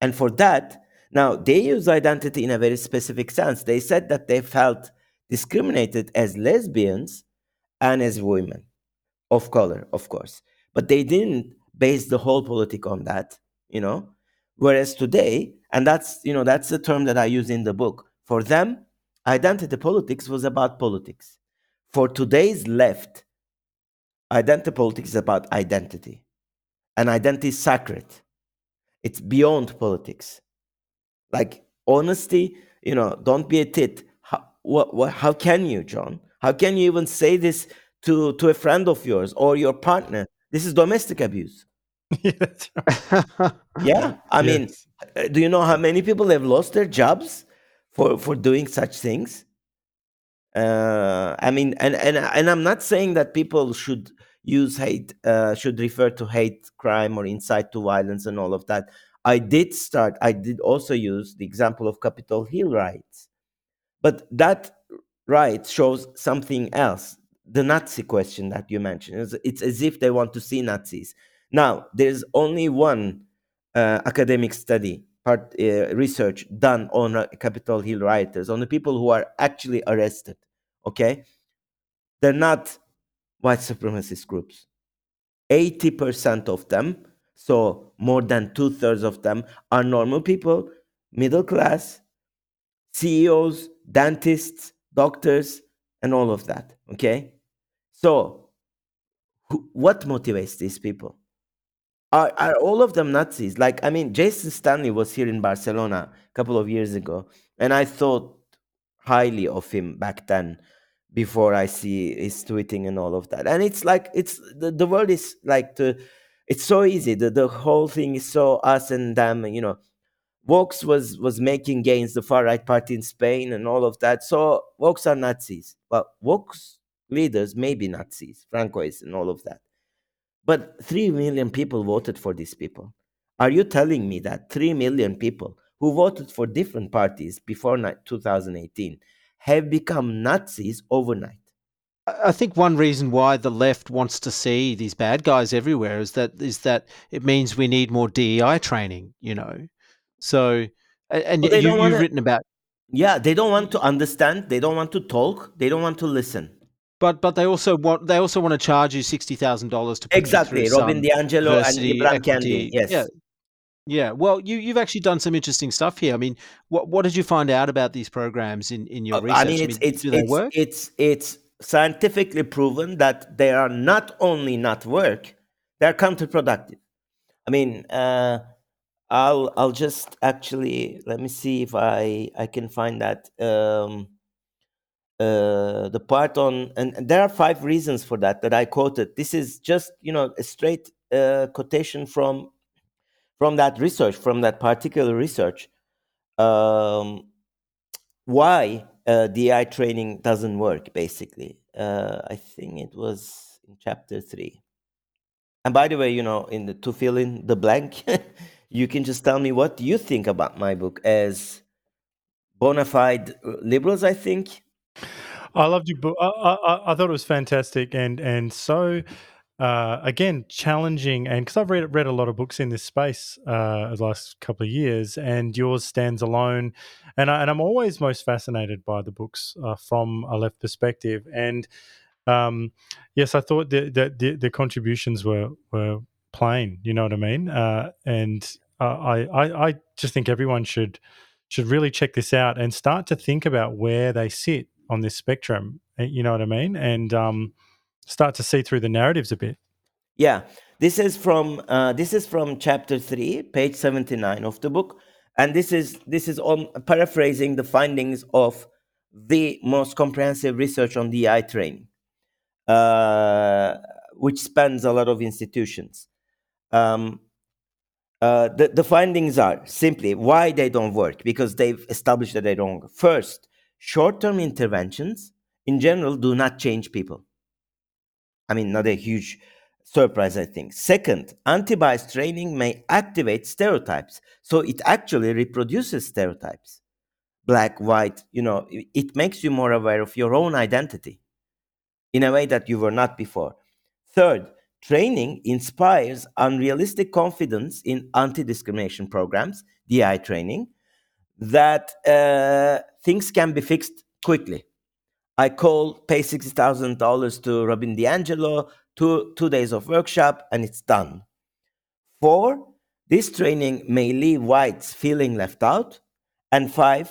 And for that, now they use identity in a very specific sense. They said that they felt discriminated as lesbians and as women of color, of course. But they didn't base the whole politic on that, you know. Whereas today, and that's you know that's the term that I use in the book. For them, identity politics was about politics. For today's left, identity politics is about identity. And identity is sacred. It's beyond politics. Like honesty, you know, don't be a tit. How, what, what, how can you, John? How can you even say this to, to a friend of yours or your partner? This is domestic abuse. yeah, that's right. Yeah. I mean, Yes. uh, do you know how many people have lost their jobs for for doing such things? Uh, I mean, and and and I'm not saying that people should use hate, uh, should refer to hate crime or incite to violence and all of that. I did start. I did also use the example of Capitol Hill riots, but that right shows something else. The Nazi question that you mentioned. It's, it's as if they want to see Nazis. Now, there's only one uh, academic study, part uh, research done on uh, Capitol Hill rioters, on the people who are actually arrested. Okay, they're not white supremacist groups. Eighty percent of them, so more than two thirds of them, are normal people, middle class, CEOs, dentists, doctors, and all of that. Okay, so what motivates these people? Are, are all of them Nazis? Like, I mean, Jason Stanley was here in Barcelona a couple of years ago, and I thought highly of him back then before I see his tweeting and all of that. And it's like, it's the, the world is like, the, it's so easy. The, the whole thing is so us and them, you know. Vox was was making gains, the far right party in Spain and all of that. So Vox are Nazis. Well, Vox leaders may be Nazis, Francois and all of that. But 3 million people voted for these people. Are you telling me that 3 million people who voted for different parties before 2018 have become Nazis overnight? I think one reason why the left wants to see these bad guys everywhere is that is that it means we need more DEI training, you know. So and Well, you, you've written about Yeah, they don't want to understand, they don't want to talk, they don't want to listen. But but they also want they also want to charge you sixty thousand dollars to Exactly, Robin DiAngelo and Ibram Kendi. Yes. Yeah. Yeah. Well, you you've actually done some interesting stuff here. I mean, what what did you find out about these programs in in your Uh, research? I mean, it's it's do they it's, work? it's it's scientifically proven that they are not only not work, they're counterproductive. I mean, uh, I'll I'll just actually let me see if I I can find that um, uh, the part on and, there are five reasons for that that I quoted. This is just you know a straight uh, quotation from from that research from that particular research. Um, why uh, DI training doesn't work, basically. Uh, I think it was in chapter three. And by the way, you know, in the to fill in the blank, you can just tell me what you think about my book as bona fide liberals. I think. I loved your book. I, I, I- thought it was fantastic and and so uh, again challenging and because I've read read a lot of books in this space uh, the last couple of years, and yours stands alone, and I, and I'm always most fascinated by the books uh, from a left perspective, and um, yes, I thought that the, the, the contributions were were plain. You know what I mean? Uh, and I, I I just think everyone should should really check this out and start to think about where they sit on this spectrum. eh, You know what I mean? And um, start to see through the narratives a bit. Yeah, this is from uh, this is from chapter three, page seventy nine of the book, and this is this is on paraphrasing the findings of the most comprehensive research on DI training, uh, which spans a lot of institutions. Um, uh, the, the findings are simply why they don't work because they've established that they don't work. First, short term interventions in general do not change people. I mean, not a huge surprise, I think. Second, anti bias training may activate stereotypes. So it actually reproduces stereotypes black, white, you know, it- makes you more aware of your own identity in a way that you were not before. Third, training inspires unrealistic confidence in anti discrimination programs, DI training, that uh, things can be fixed quickly. I call, pay $60,000 to Robin DiAngelo, two, two days of workshop, and it's done. Four, this training may leave whites feeling left out. And five,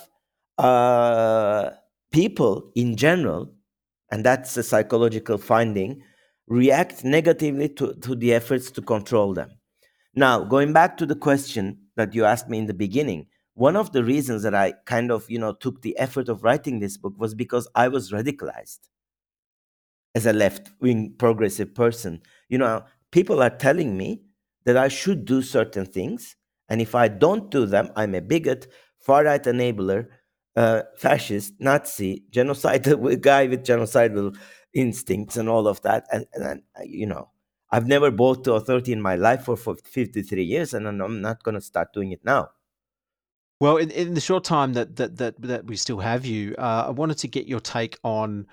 uh, people in general, and that's a psychological finding, react negatively to, to the efforts to control them. Now, going back to the question that you asked me in the beginning, one of the reasons that I kind of, you know, took the effort of writing this book was because I was radicalized as a left-wing progressive person. You know, people are telling me that I should do certain things, and if I don't do them, I'm a bigot, far-right enabler, uh, fascist, Nazi, genocidal guy with genocidal instincts, and all of that. And, and, and, uh, you know, I've never bowed to authority in my life for, for 53 years, and I'm not going to start doing it now. Well, in, in the short time that that that that we still have you, uh, I wanted to get your take on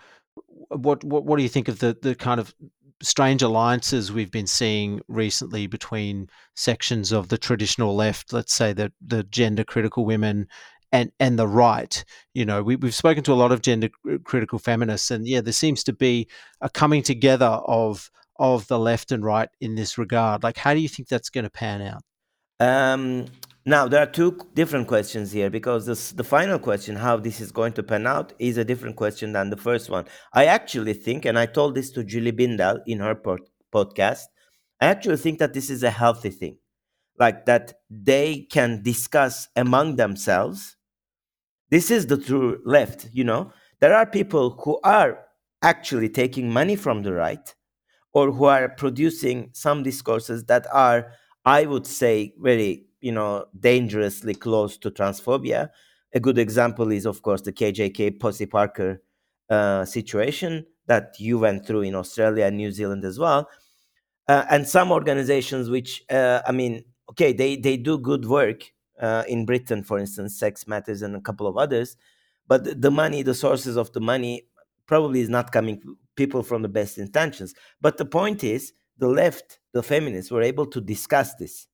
what what what do you think of the the kind of strange alliances we've been seeing recently between sections of the traditional left, let's say the the gender critical women and and the right. You know, we, we've spoken to a lot of gender critical feminists, and yeah, there seems to be a coming together of of the left and right in this regard. Like, how do you think that's going to pan out? Um, now there are two different questions here because this, the final question, how this is going to pan out, is a different question than the first one. I actually think, and I told this to Julie Bindel in her pod- podcast, I actually think that this is a healthy thing, like that they can discuss among themselves. This is the true left, you know. There are people who are actually taking money from the right or who are producing some discourses that are, I would say, very, you know, dangerously close to transphobia. A good example is, of course, the KJK Posie Parker uh, situation that you went through in Australia and New Zealand as well. Uh, and some organizations which, uh, I mean, okay, they, they do good work uh, in Britain, for instance, Sex Matters and a couple of others, but the money, the sources of the money probably is not coming people from the best intentions. But the point is, the left, the feminists, were able to discuss this.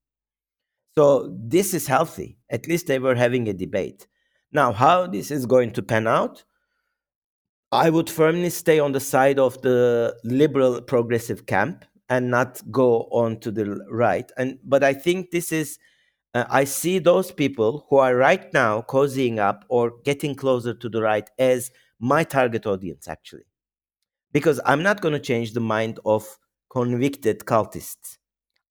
So this is healthy. At least they were having a debate. Now, how this is going to pan out, I would firmly stay on the side of the liberal progressive camp and not go on to the right. And but I think this is uh, I see those people who are right now cozying up or getting closer to the right as my target audience actually because I'm not going to change the mind of convicted cultists,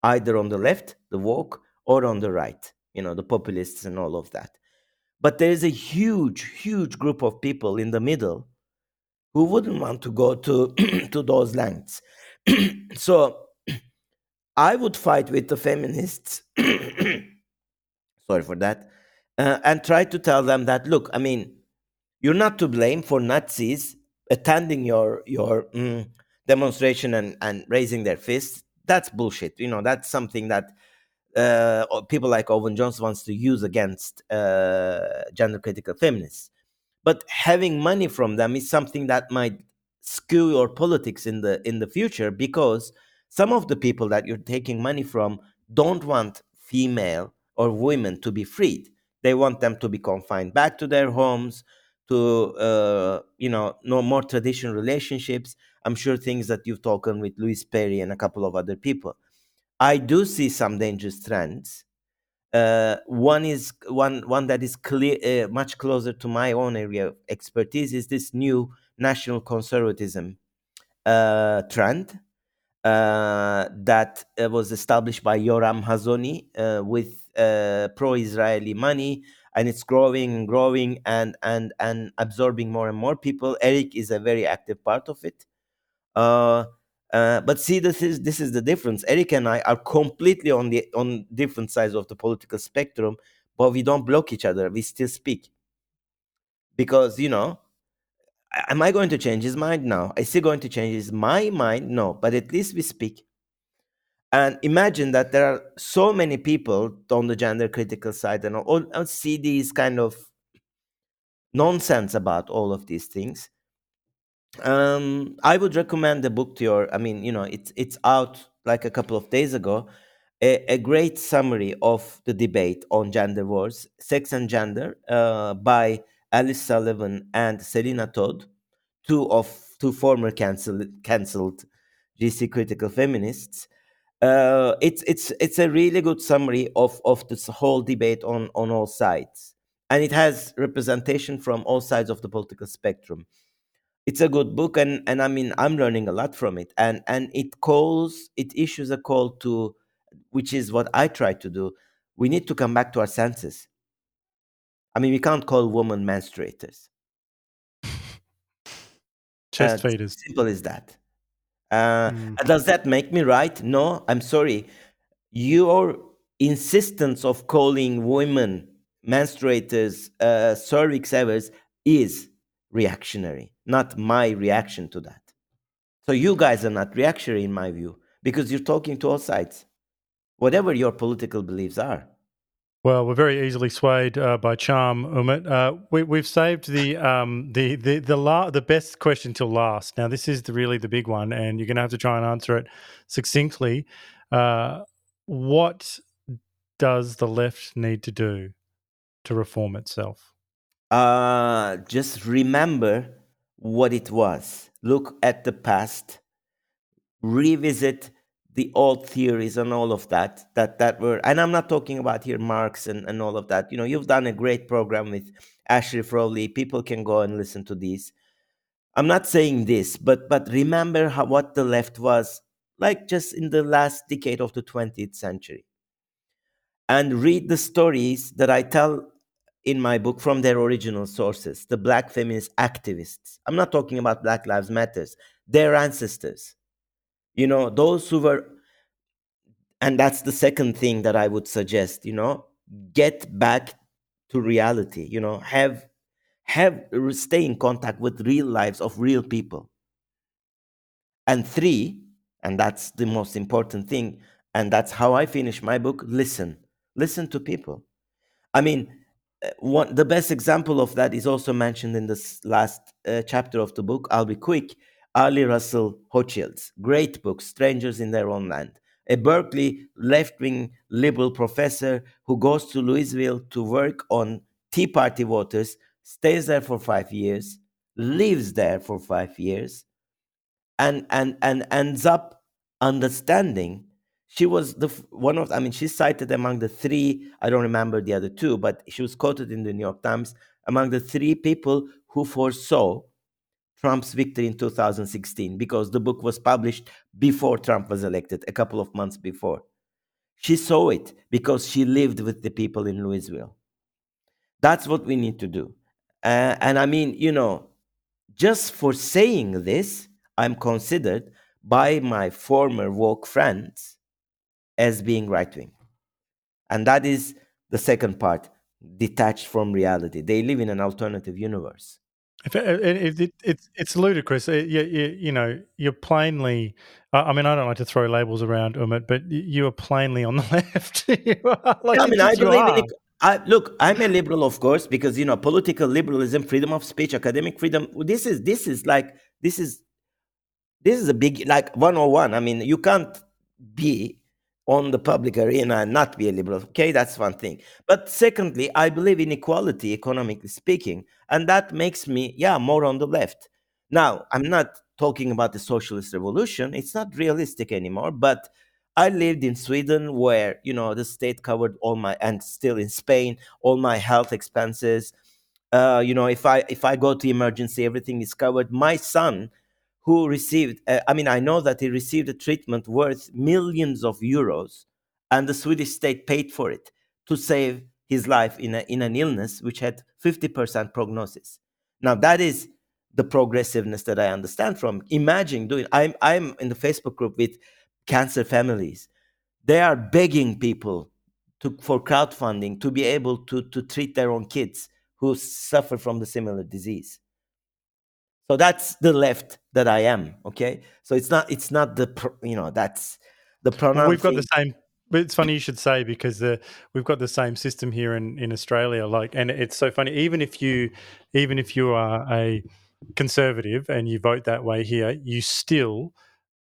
either on the left, the woke, or on the right, you know, the populists and all of that. But there is a huge, huge group of people in the middle who wouldn't want to go to to those lengths. so I would fight with the feminists. sorry for that, uh, and try to tell them that look, I mean, you're not to blame for Nazis attending your your mm, demonstration and and raising their fists. That's bullshit. You know, that's something that uh, people like Owen Jones wants to use against uh, gender critical feminists. But having money from them is something that might skew your politics in the in the future because Some of the people that you're taking money from don't want female or women to be freed. They want them to be confined back to their homes, to uh, you know, no more traditional relationships. I'm sure things that you've talked with Louise Perry and a couple of other people. I do see some dangerous trends. Uh, one is one one that is clear, uh, much closer to my own area of expertise is this new national conservatism uh, trend uh, that uh, was established by Yoram Hazony uh, with pro-Israeli money, and it's growing and growing and and and absorbing more and more people. Eric is a very active part of it. Uh, but see, this is this is the difference. Eric and I are completely on the on different sides of the political spectrum, but we don't block each other. We still speak because you know am I going to change his mind? now? Is he going to change his my mind? No. But at least we speak. And imagine that there are so many people on the gender critical side and all, all see these kind of nonsense about all of these things. Um, I would recommend the book to your. I mean, you know, it's it's out like a couple of days ago. A, a great summary of the debate on gender wars, sex and gender, uh, by Alice Sullivan and Selina Todd, two of two former cancelled cancelled GC critical feminists. Uh, it's it's it's a really good summary of of this whole debate on on all sides, and it has representation from all sides of the political spectrum. It's a good book, and and I mean I'm learning a lot from it, and and it calls it issues a call to, which is what I try to do. We need to come back to our senses I mean, we can't call women menstruators. Chest Uh, feeders. simple as that. Uh, Mm. Does that make me right? No, I'm sorry. Your insistence of calling women menstruators uh, cervix is reactionary, not my reaction to that. So you guys are not reactionary in my view because you're talking to all sides, whatever your political beliefs are. Well, we're very easily swayed uh, by charm, Umut. Uh, we, we've saved the um, the the the, la- the best question till last. Now, this is the, really the big one, and you're going to have to try and answer it succinctly. Uh, what does the left need to do to reform itself? uh, just remember what it was. Look at the past, revisit the old theories and all of that that that were and i'm not talking about here marx and, and all of that you know you've done a great program with ashley Frawley. people can go and listen to these i'm not saying this but but remember how what the left was like just in the last decade of the 20th century and read the stories that i tell in my book from their original sources the black feminist activists. I'm not talking about black lives matters their ancestors. You know those who were and that's the second thing that i would suggest you know get back to reality you know have have stay in contact with real lives of real people. And three and that's the most important thing and that's how i finish my book listen. Listen to people. I mean, one the best example of that is also mentioned in this last uh, chapter of the book. I'll be quick. Arlie Russell Hochschild's great book, Strangers in Their Own Land. A Berkeley left-wing liberal professor who goes to Louisville to work on Tea Party voters, stays there for five years, lives there for five years, and and and ends up understanding she was the one of i mean she's cited among the three i don't remember the other two but she was quoted in the new york times among the three people who foresaw trump's victory in 2016 because the book was published before trump was elected a couple of months before. She saw it because she lived with the people in louisville. That's what we need to do. Uh, and i mean you know just for saying this, I'm considered by my former woke friends as being right wing. And that is the second part, detached from reality. They live in an alternative universe. If it, it, it, it's it's ludicrous. Uh, You, you, you know, you're plainly. I mean, I don't like to throw labels around, Umut, but you are plainly on the left. Like, I you mean, I believe in it. I, look, I'm a liberal, of course, because you know, political liberalism, freedom of speech, academic freedom. This is this is like this is this is a big like 101 i mean you can't be on the public arena and not be a liberal. Okay that's one thing. But secondly i believe in equality economically speaking and that makes me yeah more on the left. Now i'm not talking about the socialist revolution. It's not realistic anymore but i lived in sweden where you know the state covered all my and still in spain all my health expenses. Uh, you know if i if i go to emergency everything is covered. My son who received, uh, I mean, I know that he received a treatment worth millions of euros, and the Swedish state paid for it to save his life in, a, in an illness which had 50% prognosis. Now, that is the progressiveness that I understand from. Imagine doing, I'm, I'm in the Facebook group with cancer families. They are begging people to, for crowdfunding to be able to, to treat their own kids who suffer from the similar disease so that's the left that i am okay so it's not it's not the you know that's the pronoun we've got the same but it's funny you should say because the, we've got the same system here in, in Australia. Like, and it's so funny. Even if you, even if you are a conservative and you vote that way here, you still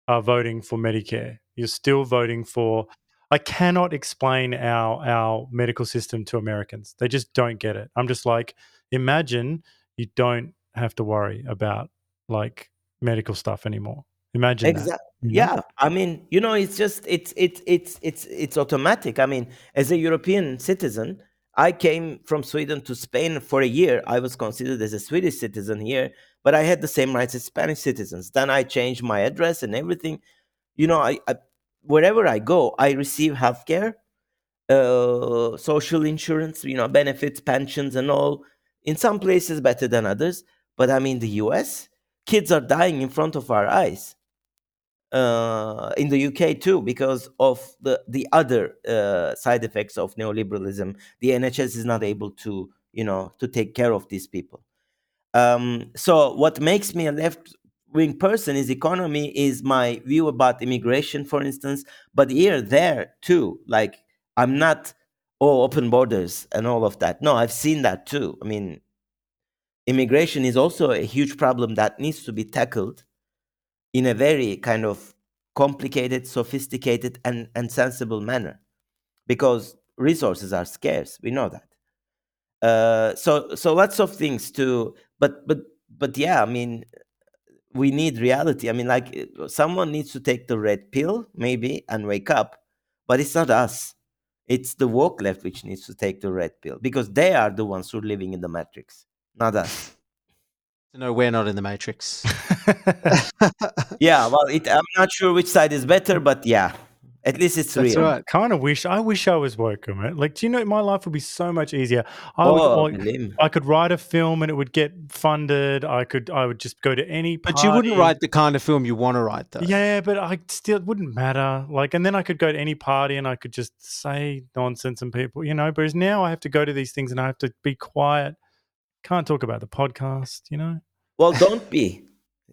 are voting for Medicare. You're still voting for. I cannot explain our our medical system to Americans. They just don't get it. I'm just like, imagine you don't have to worry about like medical stuff anymore. Imagine exactly. That, yeah, I mean, you know, it's just it's it's it's it's it's automatic. I mean, as a European citizen, I came from Sweden to Spain for a year. I was considered as a Swedish citizen here, but I had the same rights as Spanish citizens. Then I changed my address and everything. You know, I, I wherever I go, I receive healthcare, uh, social insurance, you know, benefits, pensions, and all. In some places better than others but I mean, the US, kids are dying in front of our eyes. Uh, in the UK too, because of the the other uh, side effects of neoliberalism, the NHS is not able to, you know, to take care of these people. Um, so, what makes me a left wing person is economy, is my view about immigration, for instance. But here, there too, like I'm not oh open borders and all of that. No, I've seen that too. I mean, immigration is also a huge problem that needs to be tackled in a very kind of complicated, sophisticated, and, and sensible manner because resources are scarce. We know that. Uh, so so lots of things to but but but yeah, I mean we need reality. I mean, like someone needs to take the red pill, maybe, and wake up, but it's not us. It's the woke left which needs to take the red pill because they are the ones who are living in the matrix not us. No, we're not in the matrix. yeah, well, it, I'm not sure which side is better, but yeah, at least it's That's real. Right. Kind of wish I wish I was working it. Like, do you know my life would be so much easier? I oh, would, like, I could write a film and it would get funded. I could I would just go to any. Party. But you wouldn't write the kind of film you want to write, though. Yeah, but I still it wouldn't matter. Like, and then I could go to any party and I could just say nonsense and people, you know. Whereas now I have to go to these things and I have to be quiet can't talk about the podcast, you know? Well, don't be.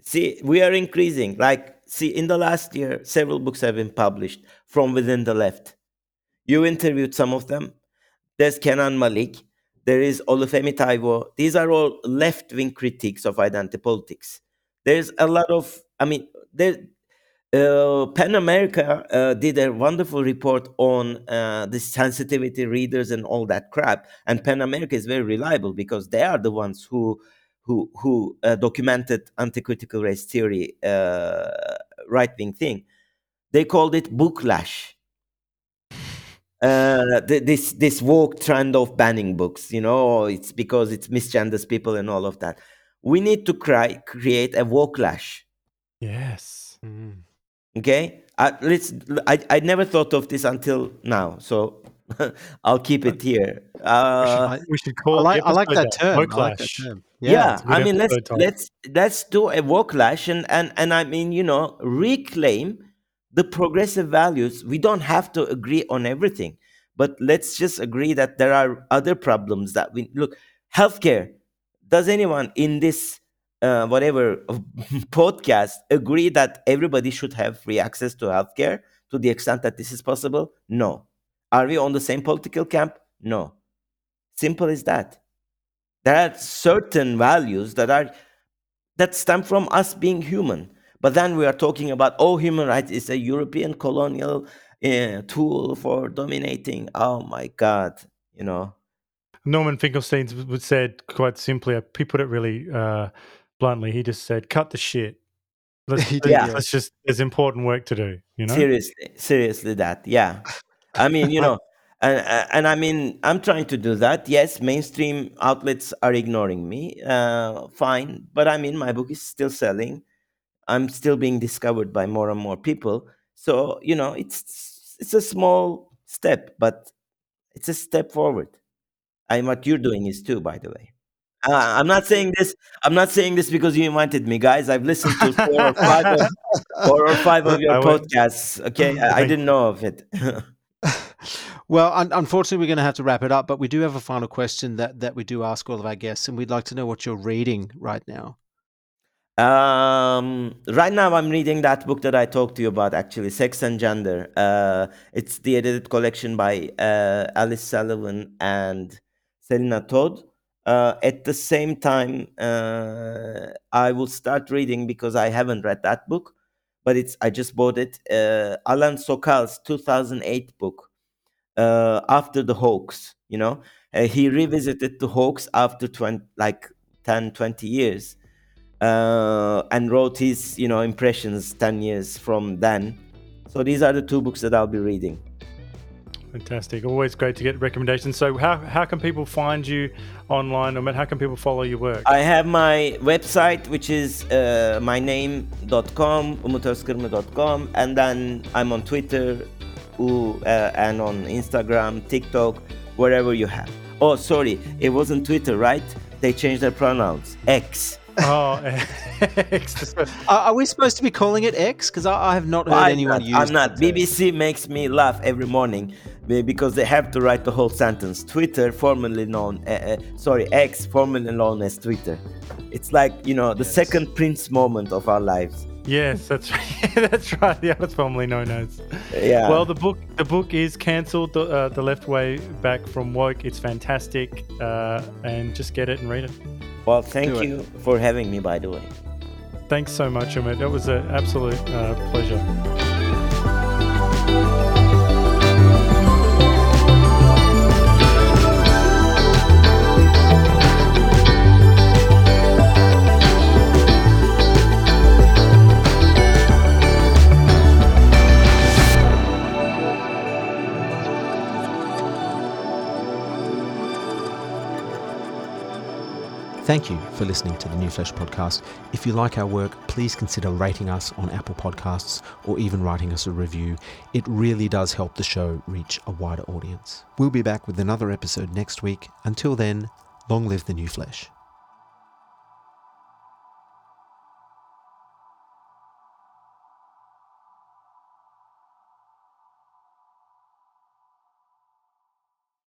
See, we are increasing. Like, see, in the last year, several books have been published from within the left. You interviewed some of them. There's Kenan Malik. There is Olufemi Taiwo. These are all left wing critiques of identity politics. There's a lot of, I mean, there, uh, PEN America uh, did a wonderful report on uh, the sensitivity readers and all that crap. And PEN America is very reliable because they are the ones who who who uh, documented anti-critical race theory uh, right wing thing. They called it booklash. Uh, this this woke trend of banning books, you know, it's because it's misgenders people and all of that. We need to cry, create a woke lash. Yes. Mm. Okay, uh, let's. I I never thought of this until now, so I'll keep it here. Uh, we, should, call. I like, I like that term. I like that term. Yeah, yeah I mean, let's let's let's do a wokelash and and and I mean, you know, reclaim the progressive values. We don't have to agree on everything, but let's just agree that there are other problems that we look. Healthcare. Does anyone in this uh, whatever podcast agree that everybody should have free access to healthcare to the extent that this is possible? No. Are we on the same political camp? No. Simple as that. There are certain values that are that stem from us being human. But then we are talking about oh, human rights is a European colonial uh, tool for dominating. Oh my God, you know. Norman Finkelstein would said quite simply. He put it really uh, bluntly. He just said, "Cut the shit." Let's, Yeah. let's just. There's important work to do. You know. Seriously, seriously, that yeah. I mean, you know, and and I mean, I'm trying to do that. Yes, mainstream outlets are ignoring me. Uh, fine, but I mean, my book is still selling. I'm still being discovered by more and more people. So you know, it's it's a small step, but it's a step forward. And what you're doing is too, by the way. Uh, I'm not saying this. I'm not saying this because you invited me, guys. I've listened to four or five of, four or five of your I went- podcasts. Okay, I, I didn't know of it. Well, un- unfortunately, we're going to have to wrap it up, but we do have a final question that, that we do ask all of our guests, and we'd like to know what you're reading right now. Um, right now, I'm reading that book that I talked to you about, actually, Sex and Gender. Uh, it's the edited collection by uh, Alice Sullivan and Selina Todd. Uh, at the same time, uh, I will start reading because I haven't read that book, but it's I just bought it. Uh, Alan Sokal's 2008 book, uh, After the Hoax. You know, uh, he revisited the hoax after 20, like 10, 20 years uh, and wrote his you know impressions 10 years from then so these are the two books that i'll be reading Fantastic. Always great to get recommendations. So, how, how can people find you online, or how can people follow your work? i have my website which is uh, myname.com umutozkirimli.com and then i'm on twitter ooh, uh, and on instagram tiktok wherever you have oh sorry it wasn't twitter right they changed their pronouns x oh, excellent. Are, are we supposed to be calling it X? Because I, I have not heard I'm anyone not, use I'm not. that. BBC makes me laugh every morning be- because they have to write the whole sentence. Twitter, formerly known, uh, uh, sorry, X, formerly known as Twitter. It's like you know the Yes. second Prince moment of our lives. Yes, that's right. that's right. Yeah, it's formerly known as. Yeah. Well, the book the book is cancelled. The, uh, the left way back from woke. It's fantastic, uh, and just get it and read it. well, thank do it. you for having me. By the way. Thanks so much, Umut. That was an absolute uh, pleasure. Thank you for listening to the New Flesh podcast. If you like our work, please consider rating us on Apple Podcasts or even writing us a review. It really does help the show reach a wider audience. We'll be back with another episode next week. Until then, long live the New Flesh.